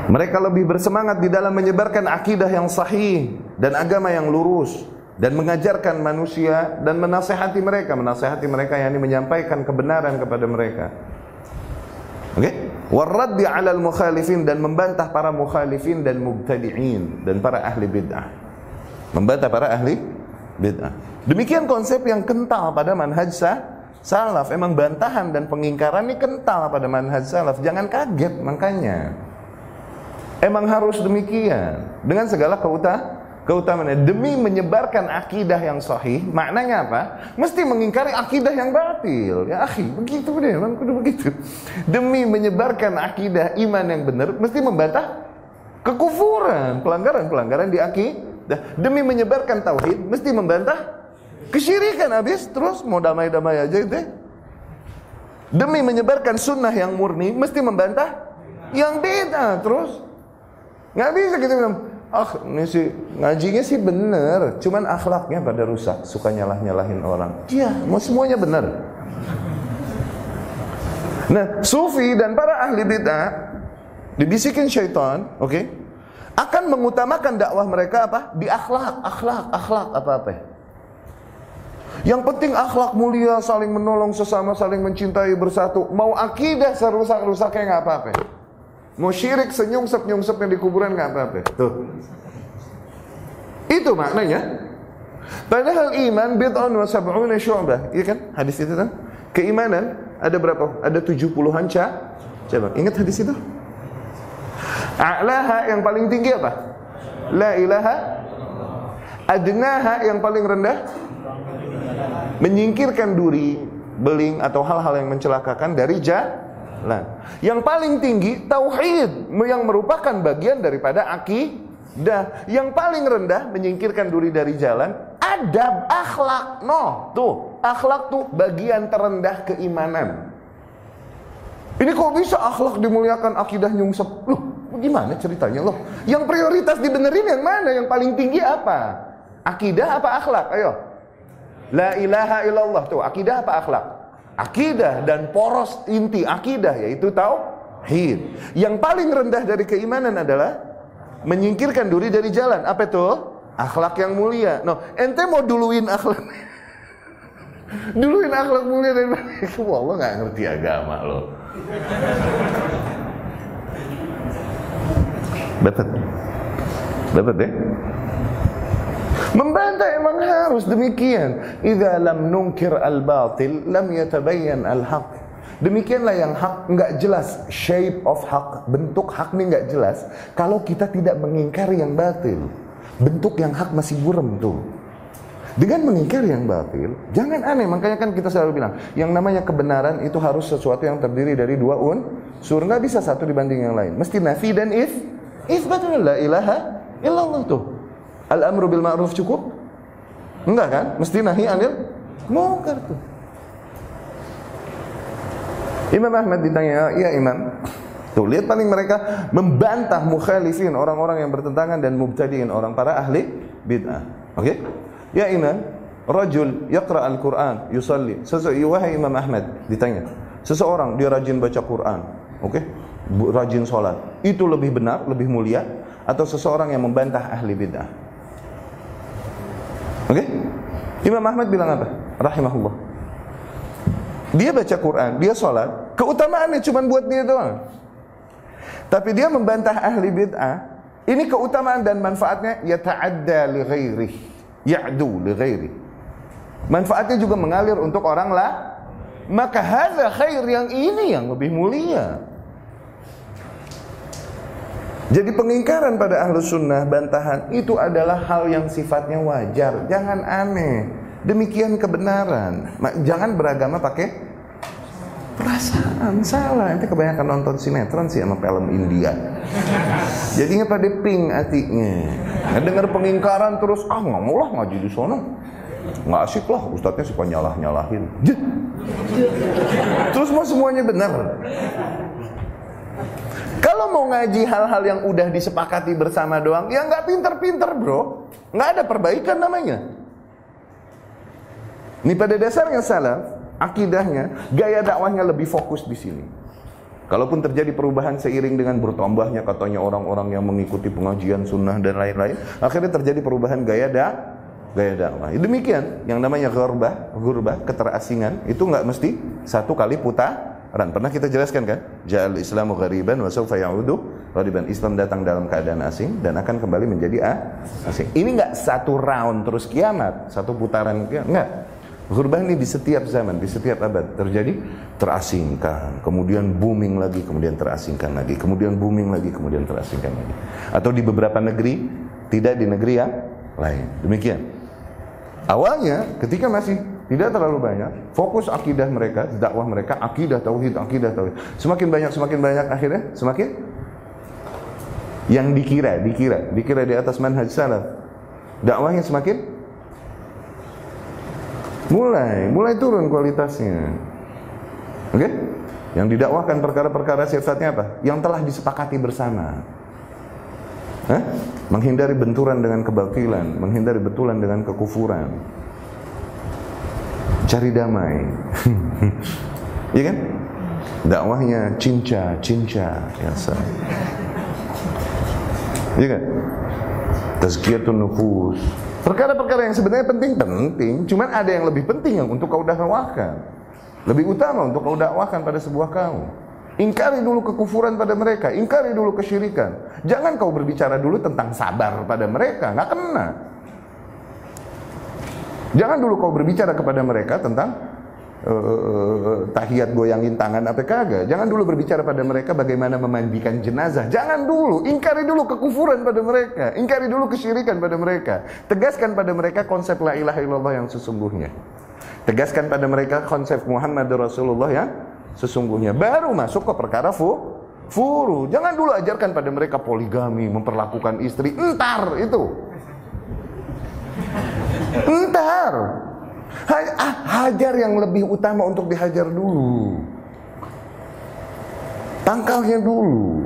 A: Mereka lebih bersemangat di dalam menyebarkan akidah yang sahih dan agama yang lurus dan mengajarkan manusia dan menasehati mereka, menasehati mereka yang ini menyampaikan kebenaran kepada mereka. Oke? Okay? Warraddi 'alal mukhalifin dan membantah para mukhalifin dan mubtadi'in dan para ahli bid'ah. Membantah para ahli bid'ah. Demikian konsep yang kental pada manhaj salaf. Emang bantahan dan pengingkaran ini kental pada manhaj salaf. Jangan kaget makanya. Emang harus demikian. Dengan segala keuta keutamaan demi menyebarkan akidah yang sahih maknanya apa? Mesti mengingkari akidah yang batil. Ya akhi begitu deh memang kudu begitu. Demi menyebarkan akidah iman yang benar mesti membantah kekufuran pelanggaran pelanggaran di akidah. Demi menyebarkan tauhid mesti membantah kesyirikan. Habis terus mau damai-damai aja itu demi menyebarkan sunnah yang murni mesti membantah yang beda terus Nggak bisa kita bilang, ah ini sih ngajinya sih bener, cuman akhlaknya pada rusak, suka nyalah nyalahin orang. Iya, mau semuanya bener. Nah, sufi dan para ahli bid'ah dibisikin syaitan, oke, okay, akan mengutamakan dakwah mereka apa? Di akhlak, akhlak, akhlak apa-apa. Yang penting akhlak mulia, saling menolong sesama, saling mencintai bersatu. Mau akidah serusak-rusaknya nggak apa-apa. Mau syirik senyungsep-nyungsep yang di kuburan nggak apa-apa. Tuh. Itu maknanya. Padahal iman bid'un wa sab'una syu'bah. Iya kan? Hadis itu kan? Keimanan ada berapa? Ada 70-an ca. Coba, ingat hadis itu? A'laha yang paling tinggi apa? La ilaha Adnaha yang paling rendah Menyingkirkan duri Beling atau hal-hal yang mencelakakan dari ja Nah, yang paling tinggi tauhid yang merupakan bagian daripada akidah. Yang paling rendah menyingkirkan duri dari jalan adab akhlak. No, tuh, akhlak tuh bagian terendah keimanan. Ini kok bisa akhlak dimuliakan, akidah nyungsep? Loh, gimana ceritanya loh? Yang prioritas dibenerin yang mana? Yang paling tinggi apa? Akidah apa akhlak? Ayo. La ilaha illallah tuh, akidah apa akhlak? Akidah dan poros inti akidah yaitu tauhid. Yang paling rendah dari keimanan adalah menyingkirkan duri dari jalan. Apa itu? Akhlak yang mulia. No, ente mau duluin akhlak. <laughs> duluin akhlak mulia dari Wah, <laughs> Allah nggak ngerti agama lo. Dapat. Dapat deh. Membantah emang harus demikian. Idza lam nunkir al-batil lam yatabayyan al-haq. Demikianlah yang hak nggak jelas, shape of hak, bentuk hak ini nggak jelas. Kalau kita tidak mengingkari yang batil, bentuk yang hak masih buram tuh. Dengan mengingkari yang batil, jangan aneh. Makanya kan kita selalu bilang, yang namanya kebenaran itu harus sesuatu yang terdiri dari dua un. Sur nggak bisa satu dibanding yang lain. Mesti nafi dan if. If betul la ilaha illallah tuh. Al-amru bil ma'ruf cukup? Enggak kan? Mesti nahi anil munkar tuh. Imam Ahmad ditanya, "Ya Imam, tuh lihat paling mereka membantah mukhalifin orang-orang yang bertentangan dan mubtadiin orang para ahli bid'ah." Oke? Okay? Ya Imam, rajul yaqra al-Qur'an, yusalli. Seseorang wahai Imam Ahmad ditanya, seseorang dia rajin baca Quran, oke? Okay? Rajin sholat. Itu lebih benar, lebih mulia atau seseorang yang membantah ahli bid'ah? Oke? Okay? Imam Ahmad bilang apa? Rahimahullah. Dia baca Quran, dia sholat, keutamaannya cuma buat dia doang. Tapi dia membantah ahli bid'ah. Ini keutamaan dan manfaatnya yata'adda li ghairi. Ya'du li ghairi. Manfaatnya juga mengalir untuk orang lah. Maka hadza khair yang ini yang lebih mulia. Jadi pengingkaran pada ahlu sunnah bantahan itu adalah hal yang sifatnya wajar. Jangan aneh. Demikian kebenaran. Jangan beragama pakai perasaan salah. Nanti kebanyakan nonton sinetron sih sama film India. Jadinya pada ping hatinya. Nah, dengar pengingkaran terus ah nggak mau lah ngaji di sana. Nggak asik lah, ustadznya suka nyalah nyalahin. Terus mau semuanya benar. Mau ngaji hal-hal yang udah disepakati bersama doang, ya nggak pinter-pinter bro. Nggak ada perbaikan namanya. Ini pada dasarnya salah, akidahnya, gaya dakwahnya lebih fokus di sini. Kalaupun terjadi perubahan seiring dengan bertambahnya katanya orang-orang yang mengikuti pengajian sunnah dan lain-lain, akhirnya terjadi perubahan gaya dak gaya dakwah. Demikian yang namanya gurbah, gurbah, keterasingan itu nggak mesti satu kali putar Ran pernah kita jelaskan kan? Ja'al Islamu ghariban wa sawfa ya'udu ghariban. Islam datang dalam keadaan asing dan akan kembali menjadi ah, asing. Ini enggak satu round terus kiamat, satu putaran kiamat. Enggak. Ghurban ini di setiap zaman, di setiap abad terjadi terasingkan, kemudian booming lagi, kemudian terasingkan lagi, kemudian booming lagi, kemudian terasingkan lagi. Atau di beberapa negeri, tidak di negeri yang lain. Demikian. Awalnya ketika masih tidak terlalu banyak. Fokus akidah mereka, dakwah mereka, akidah tauhid, akidah tauhid. Semakin banyak, semakin banyak akhirnya semakin yang dikira, dikira, dikira di atas manhaj salaf. Dakwahnya semakin mulai, mulai turun kualitasnya. Oke? Okay? Yang didakwahkan perkara-perkara sifatnya apa? Yang telah disepakati bersama. Hah? Menghindari benturan dengan kebakilan, menghindari betulan dengan kekufuran cari damai. <laughs> Iya kan? Dakwahnya cinca, cinca, ya Iya kan? Tazkiyatun nufus. Perkara-perkara yang sebenarnya penting penting, cuman ada yang lebih penting yang untuk kau dakwahkan. Lebih utama untuk kau dakwahkan pada sebuah kaum. Ingkari dulu kekufuran pada mereka, ingkari dulu kesyirikan. Jangan kau berbicara dulu tentang sabar pada mereka, nggak kena. Jangan dulu kau berbicara kepada mereka tentang uh, tahiyat goyangin tangan apa kagak. Jangan dulu berbicara pada mereka bagaimana memandikan jenazah. Jangan dulu, ingkari dulu kekufuran pada mereka, ingkari dulu kesyirikan pada mereka. Tegaskan pada mereka konsep la ilaha illallah yang sesungguhnya. Tegaskan pada mereka konsep Muhammad Rasulullah yang sesungguhnya. Baru masuk ke perkara fu furu. Jangan dulu ajarkan pada mereka poligami, memperlakukan istri. Entar itu. Entar. Ah, hajar yang lebih utama untuk dihajar dulu. Tangkalnya dulu.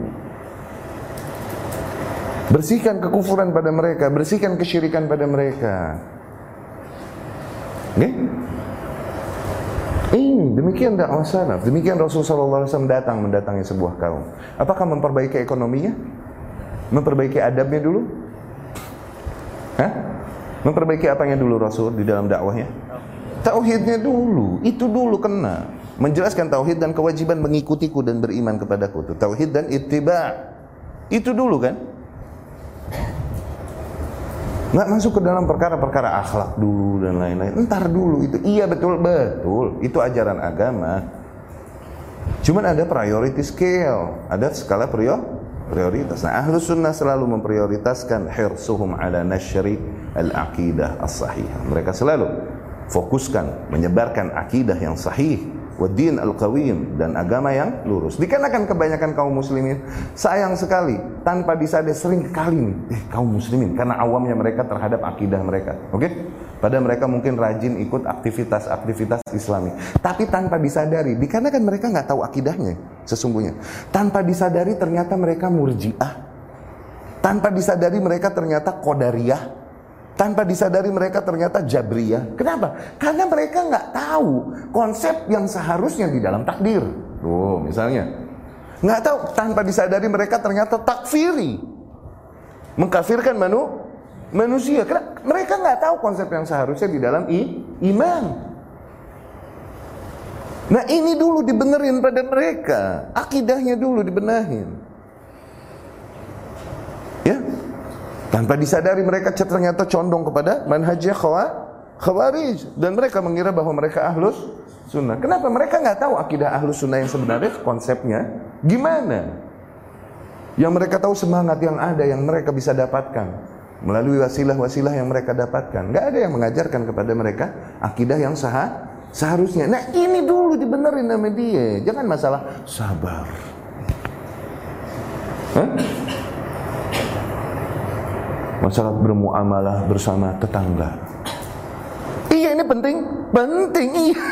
A: Bersihkan kekufuran pada mereka, bersihkan kesyirikan pada mereka. Oke? Ini demikian dakwah salaf, demikian Rasulullah SAW datang mendatangi sebuah kaum. Apakah memperbaiki ekonominya? Memperbaiki adabnya dulu? Hah? Memperbaiki apanya dulu Rasul di dalam dakwahnya? Tauhidnya dulu, itu dulu kena. Menjelaskan tauhid dan kewajiban mengikutiku dan beriman kepadaku. Itu tauhid dan ittiba. Itu dulu kan? Nggak masuk ke dalam perkara-perkara akhlak dulu dan lain-lain. Entar dulu itu. Iya betul betul. Itu ajaran agama. Cuman ada priority scale, ada skala prior prioritas. Nah, ahlu sunnah selalu memprioritaskan hirsuhum ala nashri al-aqidah as-sahihah. Mereka selalu fokuskan menyebarkan akidah yang sahih wadin al-qawim dan agama yang lurus. Dikarenakan kebanyakan kaum muslimin sayang sekali tanpa disadari sering kali nih eh, kaum muslimin karena awamnya mereka terhadap akidah mereka. Oke? Okay? Pada mereka mungkin rajin ikut aktivitas-aktivitas Islami. Tapi tanpa disadari, dikarenakan mereka nggak tahu akidahnya sesungguhnya. Tanpa disadari ternyata mereka murjiah. Tanpa disadari mereka ternyata kodariyah. Tanpa disadari mereka ternyata jabriyah. Kenapa? Karena mereka nggak tahu konsep yang seharusnya di dalam takdir. Tuh, misalnya. Nggak tahu, tanpa disadari mereka ternyata takfiri. Mengkafirkan manusia manusia. Karena mereka nggak tahu konsep yang seharusnya di dalam iman. Nah ini dulu dibenerin pada mereka, akidahnya dulu dibenahin. Ya, tanpa disadari mereka ternyata condong kepada manhajnya khawarij dan mereka mengira bahwa mereka ahlus sunnah. Kenapa mereka nggak tahu akidah ahlus sunnah yang sebenarnya konsepnya gimana? Yang mereka tahu semangat yang ada yang mereka bisa dapatkan melalui wasilah-wasilah yang mereka dapatkan. Nggak ada yang mengajarkan kepada mereka akidah yang sah seharusnya. Nah ini dulu dibenerin sama dia. Jangan masalah sabar. Hah? Masalah bermuamalah bersama tetangga. Iya ini penting, penting iya.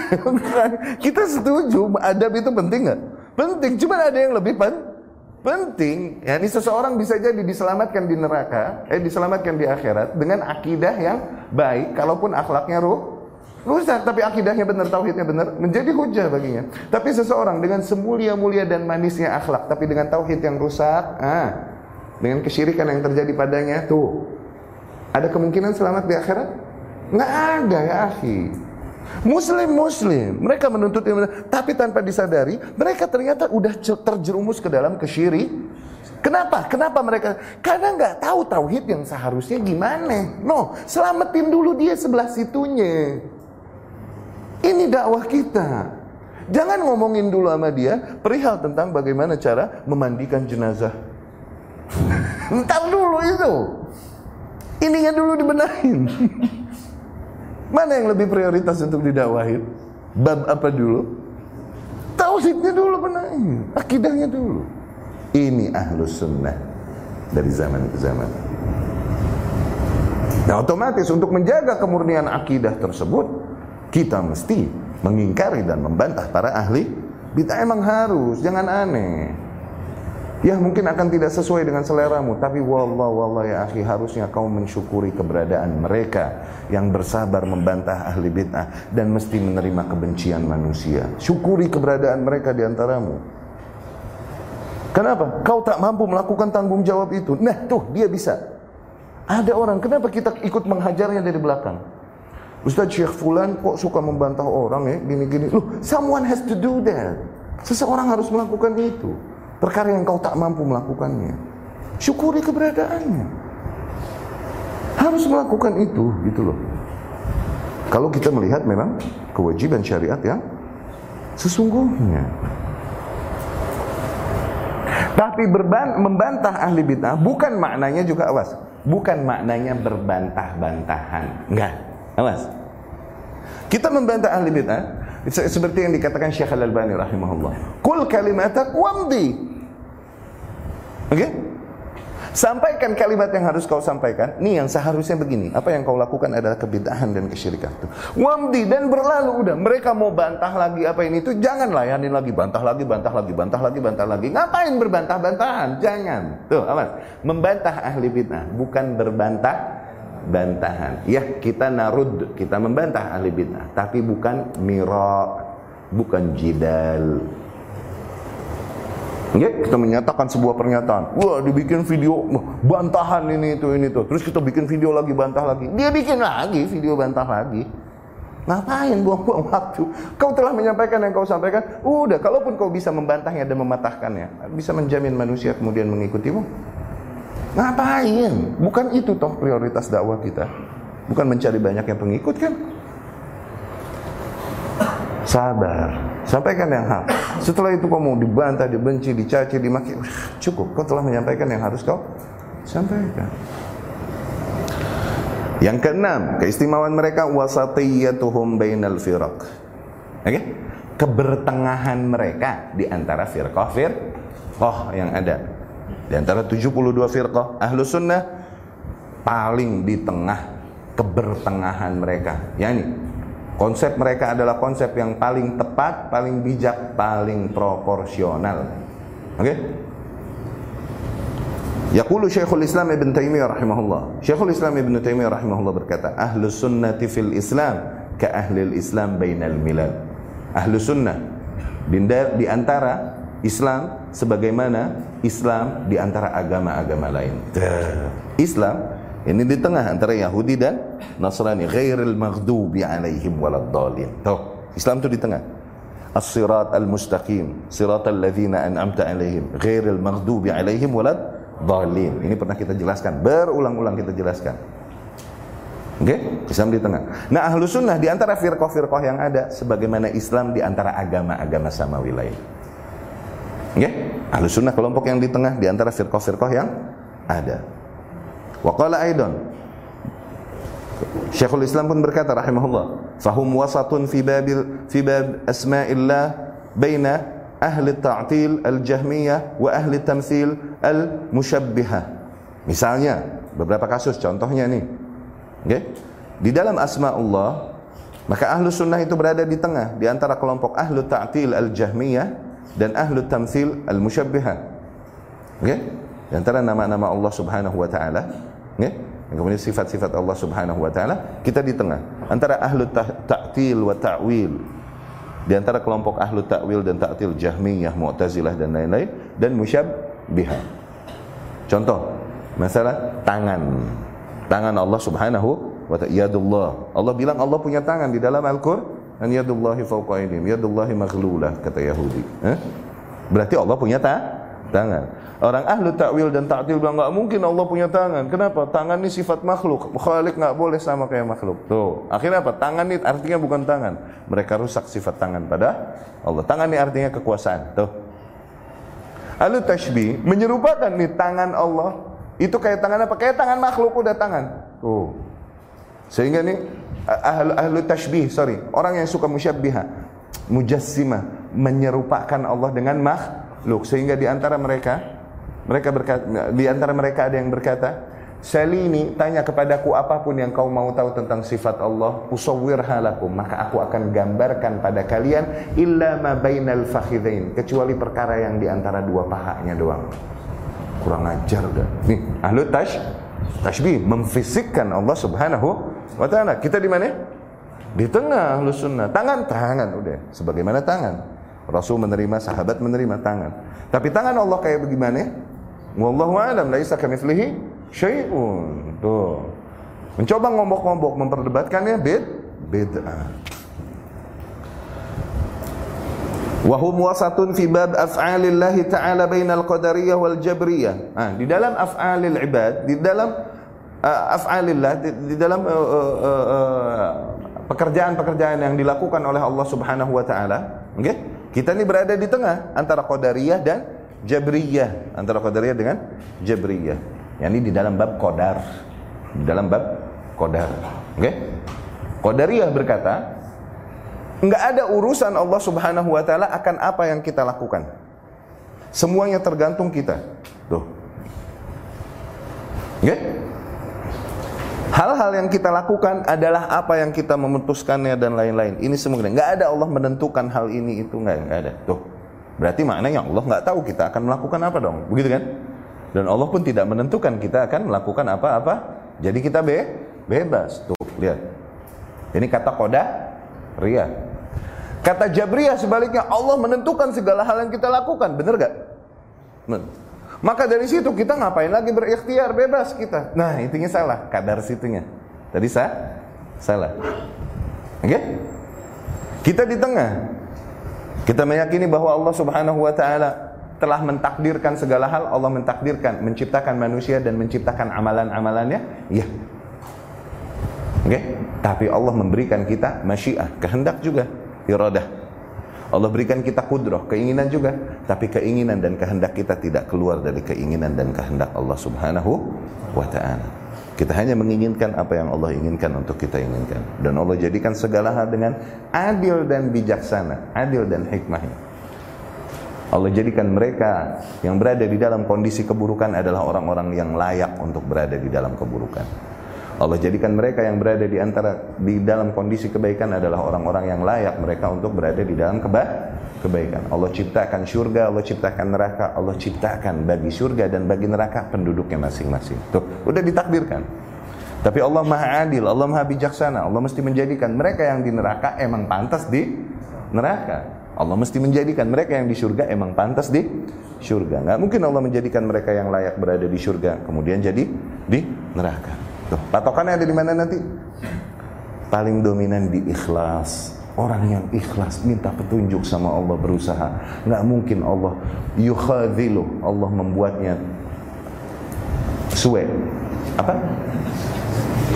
A: <laughs> Kita setuju adab itu penting nggak? Penting. Cuma ada yang lebih penting penting ya ini seseorang bisa jadi diselamatkan di neraka eh diselamatkan di akhirat dengan akidah yang baik kalaupun akhlaknya ruh rusak tapi akidahnya benar tauhidnya benar menjadi hujah baginya tapi seseorang dengan semulia-mulia dan manisnya akhlak tapi dengan tauhid yang rusak ah dengan kesyirikan yang terjadi padanya tuh ada kemungkinan selamat di akhirat nggak ada ya akhi Muslim-muslim, mereka menuntut ilmu, tapi tanpa disadari, mereka ternyata udah terjerumus ke dalam kesyiri. Kenapa? Kenapa mereka? Karena nggak tahu tauhid yang seharusnya gimana. No, selamatin dulu dia sebelah situnya. Ini dakwah kita. Jangan ngomongin dulu sama dia perihal tentang bagaimana cara memandikan jenazah. <laughs> Entar dulu itu. Ininya dulu dibenahin. <laughs> Mana yang lebih prioritas untuk didakwahin? Bab apa dulu? Tauhidnya dulu benahin, akidahnya dulu. Ini ahlus sunnah dari zaman ke zaman. Nah otomatis untuk menjaga kemurnian akidah tersebut kita mesti mengingkari dan membantah para ahli bid'ah emang harus, jangan aneh. Ya mungkin akan tidak sesuai dengan seleramu Tapi wallah wallah ya akhi Harusnya kau mensyukuri keberadaan mereka Yang bersabar membantah ahli bid'ah Dan mesti menerima kebencian manusia. Syukuri keberadaan mereka di antaramu. Kenapa? Kau tak mampu melakukan tanggung jawab itu. Nah tuh dia bisa. Ada orang, kenapa kita ikut menghajarnya dari belakang? Ustaz Syekh Fulan kok suka membantah orang ya? Gini-gini. Loh, someone has to do that. Seseorang harus melakukan itu Perkara yang kau tak mampu melakukannya. Syukuri keberadaannya. Harus melakukan itu, gitu loh. Kalau kita melihat memang kewajiban syariat yang sesungguhnya. Tapi berban, membantah ahli bid'ah bukan maknanya juga awas. Bukan maknanya berbantah-bantahan. Enggak. Awas. Kita membantah ahli bid'ah seperti yang dikatakan Syekh Al-Albani rahimahullah. Kul kalimatak wamdi. Oke? Okay? Sampaikan kalimat yang harus kau sampaikan. Nih yang seharusnya begini. Apa yang kau lakukan adalah kebidahan dan kesyirikan. Wamdi dan berlalu udah. Mereka mau bantah lagi apa ini itu. Jangan layanin lagi. Bantah lagi, bantah lagi, bantah lagi, bantah lagi. Ngapain berbantah-bantahan? Jangan. Tuh, awas. Membantah ahli bid'ah. Bukan berbantah bantahan. Ya, kita narud. Kita membantah ahli bid'ah. Tapi bukan mira. Bukan jidal. Ya, kita menyatakan sebuah pernyataan. Wah, dibikin video bantahan ini itu ini tuh. Terus kita bikin video lagi bantah lagi. Dia bikin lagi video bantah lagi. Ngapain buang-buang waktu? Kau telah menyampaikan yang kau sampaikan. Udah, kalaupun kau bisa membantahnya dan mematahkannya, bisa menjamin manusia kemudian mengikutimu. Ngapain? Bukan itu toh prioritas dakwah kita. Bukan mencari banyak yang pengikut kan? Sabar. Sampaikan yang hak. Setelah itu kamu dibantah, dibenci, dicaci, dimaki, cukup. Kau telah menyampaikan yang harus kau sampaikan. Yang keenam, keistimewaan mereka wasatiyatuhum bainal firaq. Oke? Okay? Kebertengahan mereka di antara firqah firqah yang ada. Di antara 72 firqah ahlu sunnah paling di tengah kebertengahan mereka. Yani Konsep mereka adalah konsep yang paling tepat, paling bijak, paling proporsional. Oke? Okay? Yaqulu Syekhul Islam Ibn Taimiyah rahimahullah. Syekhul Islam Ibn Taimiyah rahimahullah berkata, "Ahlu sunnati fil Islam ka ahli Islam bainal milad." Ahlu sunnah di antara Islam sebagaimana Islam di antara agama-agama lain. Islam Ini di tengah antara Yahudi dan Nasrani. Ghairil maghdubi alaihim waladdallin. Tuh, Islam itu di tengah. As-sirat al-mustaqim, siratal ladzina an'amta alaihim, ghairil maghdubi alaihim waladdallin. Ini pernah kita jelaskan, berulang-ulang kita jelaskan. Oke, okay? Islam di tengah. Nah, ahlu sunnah di antara firqah-firqah yang ada, sebagaimana Islam di antara agama-agama sama wilayah. Oke, okay? ahlu sunnah kelompok yang di tengah di antara firqah-firqah yang ada. Waqala aidan Syekhul Islam pun berkata rahimahullah, "Fahum wasatun fi babil fi bab asma'illah baina ahli ta'til al-jahmiyah wa ahli tamthil al-musyabbihah." Misalnya, beberapa kasus contohnya nih. Okay? Di dalam asma Allah, maka ahlu sunnah itu berada di tengah di antara kelompok ahlu ta'til al-jahmiyah dan ahlu tamthil al-musyabbihah. Okay? Di antara nama-nama Allah Subhanahu wa taala, Okay? kemudian sifat-sifat Allah Subhanahu wa taala, kita di tengah antara ahlu ta'til wa ta'wil. Di antara kelompok ahlu ta'wil dan ta'til Jahmiyah, Mu'tazilah dan lain-lain dan musyabbihah. Contoh, masalah tangan. Tangan Allah Subhanahu wa ta'ala yadullah. Allah bilang Allah punya tangan di dalam Al-Qur'an. Yadullahi fawqa yadullahi maghlulah kata Yahudi. Eh? Berarti Allah punya ta tangan. Orang ahlu takwil dan ta'til bilang nggak mungkin Allah punya tangan. Kenapa? Tangan ini sifat makhluk. Khalik nggak boleh sama kayak makhluk. Tuh. Akhirnya apa? Tangan ini artinya bukan tangan. Mereka rusak sifat tangan pada Allah. Tangan ini artinya kekuasaan. Tuh. Ahlu tashbih menyerupakan nih tangan Allah itu kayak tangan apa? Kayak tangan makhluk udah tangan. Tuh. Sehingga nih ahlu, ahlu tashbih, sorry, orang yang suka musyabbiha, mujassimah, menyerupakan Allah dengan makhluk. Sehingga di antara mereka mereka berkata, di antara mereka ada yang berkata, Salini, tanya kepadaku apa pun yang kau mau tahu tentang sifat Allah, usawwir halakum, maka aku akan gambarkan pada kalian illa ma bainal fakhidain, kecuali perkara yang di antara dua pahanya doang. Kurang ajar dah. Nih, ahlu tash, tashbih memfisikkan Allah Subhanahu wa taala. Kita di mana? Di tengah ahlu sunnah. Tangan, tangan udah. Sebagaimana tangan. Rasul menerima, sahabat menerima tangan. Tapi tangan Allah kayak bagaimana? Wallahu a'lam laisa kamitslihi syai'un. Tuh. Mencoba ngombok-ngombok memperdebatkannya bid bid'ah. Wa hum wasatun fi bab af'alillah ta'ala bainal qadariyah wal jabriyah. Nah, di dalam af'alil ibad, di dalam uh, af'alillah di, di dalam pekerjaan-pekerjaan uh, uh, yang dilakukan oleh Allah Subhanahu wa taala? Okay? Kita ini berada di tengah antara qadariyah dan Jabriyah antara Qadariyah dengan Jabriyah. Yani di dalam bab Qadar. Di dalam bab Qadar. Oke? Okay? Qadariyah berkata, enggak ada urusan Allah Subhanahu wa taala akan apa yang kita lakukan. Semuanya tergantung kita. Tuh. Oke? Okay? Hal-hal yang kita lakukan adalah apa yang kita memutuskannya dan lain-lain. Ini semua enggak ada Allah menentukan hal ini itu enggak, enggak ada. Tuh. Berarti maknanya Allah nggak tahu kita akan melakukan apa dong, begitu kan? Dan Allah pun tidak menentukan kita akan melakukan apa-apa. Jadi kita be bebas. Tuh, lihat. Ini kata koda ria. Kata Jabriyah sebaliknya Allah menentukan segala hal yang kita lakukan, benar gak? Men. Maka dari situ kita ngapain lagi berikhtiar bebas kita. Nah, intinya salah, kadar situnya. Tadi sah? Salah. Oke? Okay? Kita di tengah. Kita meyakini bahwa Allah Subhanahu wa taala telah mentakdirkan segala hal, Allah mentakdirkan, menciptakan manusia dan menciptakan amalan-amalannya. Iya. Oke? Okay? Tapi Allah memberikan kita masyiah, kehendak juga, iradah. Allah berikan kita kudroh, keinginan juga. Tapi keinginan dan kehendak kita tidak keluar dari keinginan dan kehendak Allah subhanahu wa ta'ala. Kita hanya menginginkan apa yang Allah inginkan untuk kita inginkan. Dan Allah jadikan segala hal dengan adil dan bijaksana, adil dan hikmahnya. Allah jadikan mereka yang berada di dalam kondisi keburukan adalah orang-orang yang layak untuk berada di dalam keburukan. Allah jadikan mereka yang berada di antara di dalam kondisi kebaikan adalah orang-orang yang layak mereka untuk berada di dalam keba kebaikan. Allah ciptakan surga, Allah ciptakan neraka, Allah ciptakan bagi surga dan bagi neraka penduduknya masing-masing. Tuh, udah ditakdirkan. Tapi Allah Maha Adil, Allah Maha Bijaksana. Allah mesti menjadikan mereka yang di neraka emang pantas di neraka. Allah mesti menjadikan mereka yang di surga emang pantas di surga. Nggak mungkin Allah menjadikan mereka yang layak berada di surga kemudian jadi di neraka. Tuh, patokannya ada di mana nanti? Paling dominan di ikhlas. Orang yang ikhlas minta petunjuk sama Allah berusaha. Nggak mungkin Allah yukhadhilu. Allah membuatnya suwe. Apa?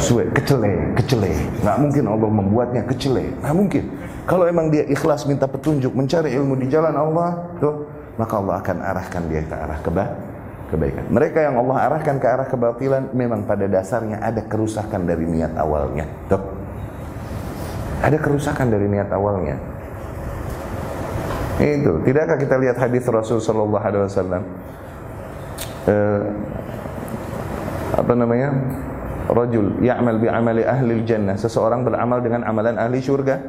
A: Suwe, kecele, kecele. Nggak mungkin Allah membuatnya kecele. Nggak mungkin. Kalau emang dia ikhlas minta petunjuk, mencari ilmu di jalan Allah, tuh, maka Allah akan arahkan dia ke arah keba kebaikan. Mereka yang Allah arahkan ke arah kebatilan memang pada dasarnya ada kerusakan dari niat awalnya. Tuh. Ada kerusakan dari niat awalnya. Itu, tidakkah kita lihat hadis Rasul sallallahu alaihi wasallam? Eh, apa namanya? Rajul ya'mal bi amali ahli jannah. Seseorang beramal dengan amalan ahli surga.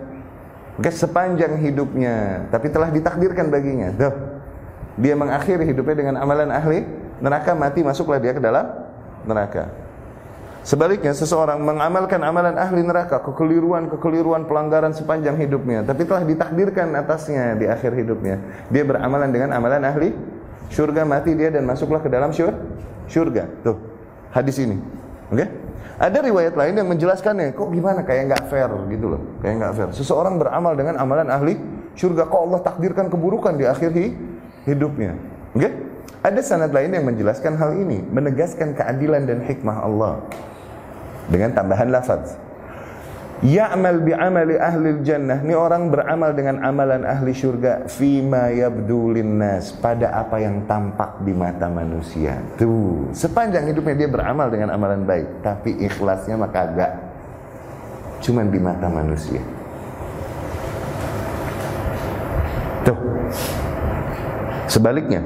A: Oke, sepanjang hidupnya, tapi telah ditakdirkan baginya. Tuh. Dia mengakhiri hidupnya dengan amalan ahli neraka mati masuklah dia ke dalam neraka. Sebaliknya seseorang mengamalkan amalan ahli neraka, kekeliruan-kekeliruan pelanggaran sepanjang hidupnya, tapi telah ditakdirkan atasnya di akhir hidupnya. Dia beramalan dengan amalan ahli surga mati dia dan masuklah ke dalam syur surga. Tuh, hadis ini. Oke? Okay? Ada riwayat lain yang menjelaskannya, kok gimana kayak nggak fair gitu loh, kayak nggak fair. Seseorang beramal dengan amalan ahli surga, kok Allah takdirkan keburukan di akhir hidupnya. Oke? Okay? Ada sanad lain yang menjelaskan hal ini, menegaskan keadilan dan hikmah Allah dengan tambahan lafaz. Ya'mal bi'amali ahli jannah. Ini orang beramal dengan amalan ahli syurga fima yabdu linnas pada apa yang tampak di mata manusia. Tuh, sepanjang hidupnya dia beramal dengan amalan baik, tapi ikhlasnya maka agak cuman di mata manusia. Tuh. Sebaliknya,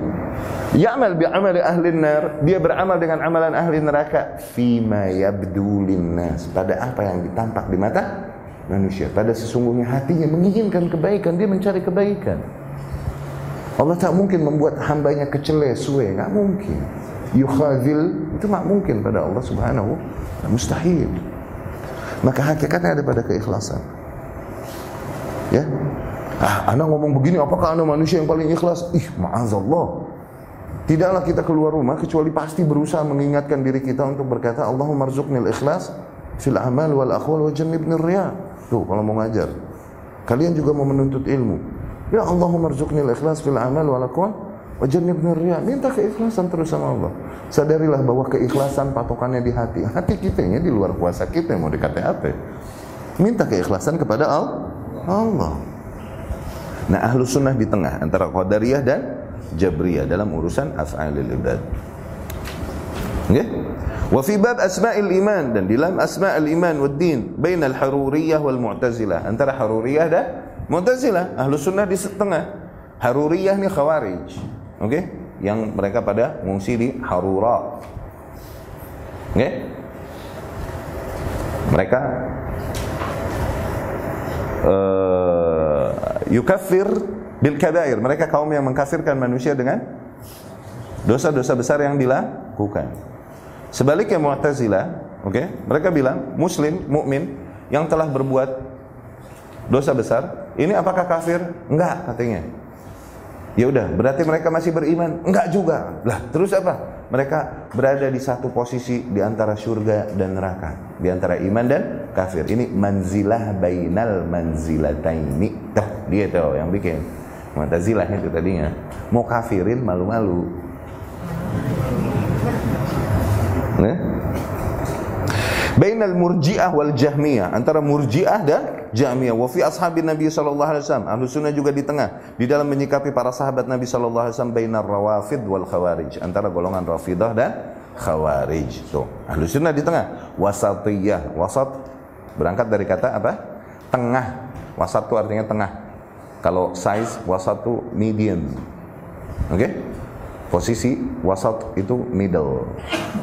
A: Ya'mal bi amali ahli nar, dia beramal dengan amalan ahli neraka fima yabdu linnas, pada apa yang ditampak di mata manusia. Pada sesungguhnya hatinya menginginkan kebaikan, dia mencari kebaikan. Allah tak mungkin membuat hambanya kecele, suwe, enggak mungkin. Yukhazil itu tak mungkin pada Allah Subhanahu mustahil. Maka hakikatnya ada pada keikhlasan. Ya. Ah, anak ngomong begini, apakah anak manusia yang paling ikhlas? Ih, ma'azallah. Tidaklah kita keluar rumah kecuali pasti berusaha mengingatkan diri kita untuk berkata Allahumma rzuqnil ikhlas fil amal wal aqwal wa jannibnir riya. Tuh kalau mau ngajar. Kalian juga mau menuntut ilmu. Ya Allahumma rzuqnil ikhlas fil amal wal aqwal wa jannibnir riya. Minta keikhlasan terus sama Allah. Sadarilah bahwa keikhlasan patokannya di hati. Hati kita ini di luar kuasa kita mau dikata apa? Minta keikhlasan kepada Allah. Nah, ahlu sunnah di tengah antara qadariyah dan Jabriyah dalam urusan af'alil ibad. Okay? Wa fi bab asma'il iman dan di dalam asma'il iman wad din bain al haruriyah wal mu'tazilah antara haruriyah dan mu'tazilah ahlu sunnah di setengah haruriyah ni khawarij oke okay? yang mereka pada mengungsi di harura oke okay? mereka uh, yukaffir bil kabair. Mereka kaum yang mengkafirkan manusia dengan dosa-dosa besar yang dilakukan. Sebaliknya Mu'tazilah, oke, okay, mereka bilang muslim, mukmin yang telah berbuat dosa besar, ini apakah kafir? Enggak, katanya. Ya udah, berarti mereka masih beriman? Enggak juga. Lah, terus apa? Mereka berada di satu posisi di antara surga dan neraka, di antara iman dan kafir. Ini manzilah bainal manzilataini. Tuh, dia tuh yang bikin. Mu'tazilah itu tadinya. Mau kafirin malu-malu. Nah. Bainal murji'ah wal jahmiyah. Antara murji'ah dan jahmiyah. Wa fi ashabin Nabi wasallam. Ahlu sunnah juga di tengah. Di dalam menyikapi para sahabat Nabi wasallam bainar rawafid wal khawarij. Antara golongan rafidah dan khawarij. Tuh ahlu sunnah di tengah. Wasatiyah. Wasat berangkat dari kata apa? Tengah. Wasat itu artinya tengah kalau size wasat itu medium. Oke? Okay? Posisi wasat itu middle.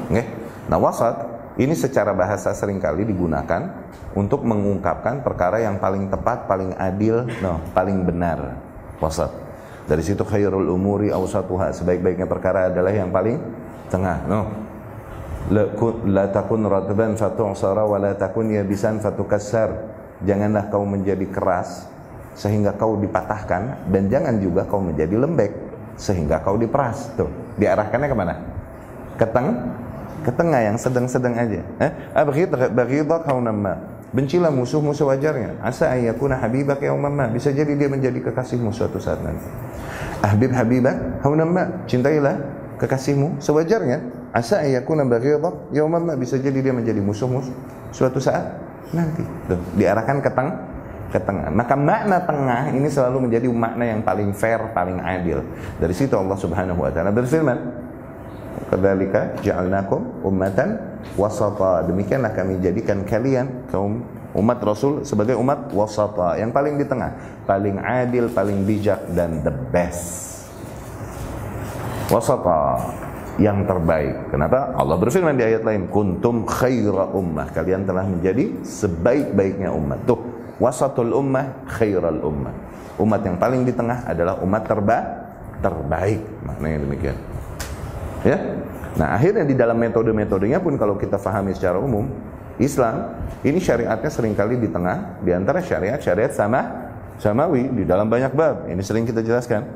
A: Oke? Okay? Nah, wasat ini secara bahasa sering kali digunakan untuk mengungkapkan perkara yang paling tepat, paling adil, no, paling benar. Wasat. Dari situ khairul umuri awsatuha. Sebaik-baiknya perkara adalah yang paling tengah. No. La takun ratban fatu'sara wa la takun yabisan fatukassar. Janganlah kau menjadi keras sehingga kau dipatahkan dan jangan juga kau menjadi lembek sehingga kau diperas tuh diarahkannya ke mana ke teng ke tengah yang sedang-sedang aja. Eh? Baghidak haunamma. Bencilah musuh-musuh wajarnya. Asa ayyakuna habibak yauman ma. Bisa jadi dia menjadi kekasihmu suatu saat nanti. Ahbib habibak haunamma. Cintailah kekasihmu sewajarnya. Asa ayyakuna baghidak yauman ma. Bisa jadi dia menjadi musuhmu suatu saat nanti. Tuh, diarahkan ke tengah ke tengah. Maka makna tengah ini selalu menjadi makna yang paling fair, paling adil. Dari situ Allah Subhanahu wa taala berfirman, "Kadzalika ja'alnakum ummatan wasata." Demikianlah kami jadikan kalian kaum umat Rasul sebagai umat wasata, yang paling di tengah, paling adil, paling bijak dan the best. Wasata yang terbaik. Kenapa? Allah berfirman di ayat lain, "Kuntum khaira ummah." Kalian telah menjadi sebaik-baiknya umat. Tuh, wasatul ummah khairal ummah. Umat yang paling di tengah adalah umat terba terbaik. Maknanya demikian. Ya. Nah, akhirnya di dalam metode-metodenya pun kalau kita fahami secara umum, Islam ini syariatnya sering kali di tengah di antara syariat-syariat sama samawi di dalam banyak bab. Ini sering kita jelaskan.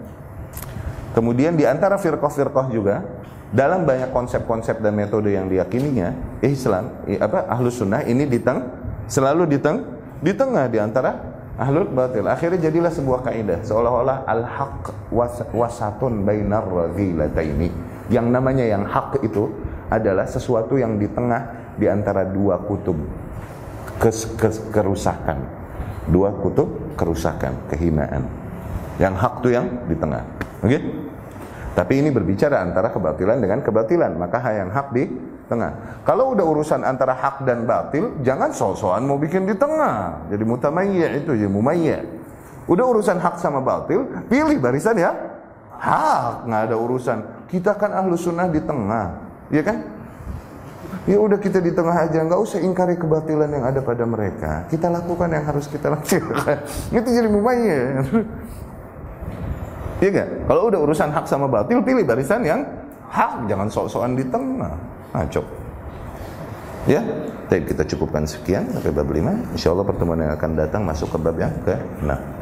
A: Kemudian di antara firqah-firqah juga dalam banyak konsep-konsep dan metode yang diyakininya, Islam, apa ahlus sunnah ini di teng, selalu di teng, di tengah di antara ahlul batil. Akhirnya jadilah sebuah kaidah seolah-olah al-haq was wasatun bainar radhilataini. Yang namanya yang hak itu adalah sesuatu yang di tengah di antara dua kutub kes, kes, kerusakan. Dua kutub kerusakan, kehinaan. Yang hak itu yang di tengah. Oke? Okay? Tapi ini berbicara antara kebatilan dengan kebatilan, maka yang hak di tengah. Kalau udah urusan antara hak dan batil, jangan so-soan mau bikin di tengah. Jadi mutamayya itu, jadi mumayya. Udah urusan hak sama batil, pilih barisan ya. Hak, nggak ada urusan. Kita kan ahlu sunnah di tengah, ya kan? Ya udah kita di tengah aja, nggak usah ingkari kebatilan yang ada pada mereka. Kita lakukan yang harus kita lakukan. <laughs> Itu jadi mumayya. Iya gak? Kalau udah urusan hak sama batil, pilih barisan yang hak, jangan sok-sokan di tengah. Ngaco. Ya, tapi kita cukupkan sekian sampai bab 5. Insya Allah pertemuan yang akan datang masuk ke bab yang ke 6.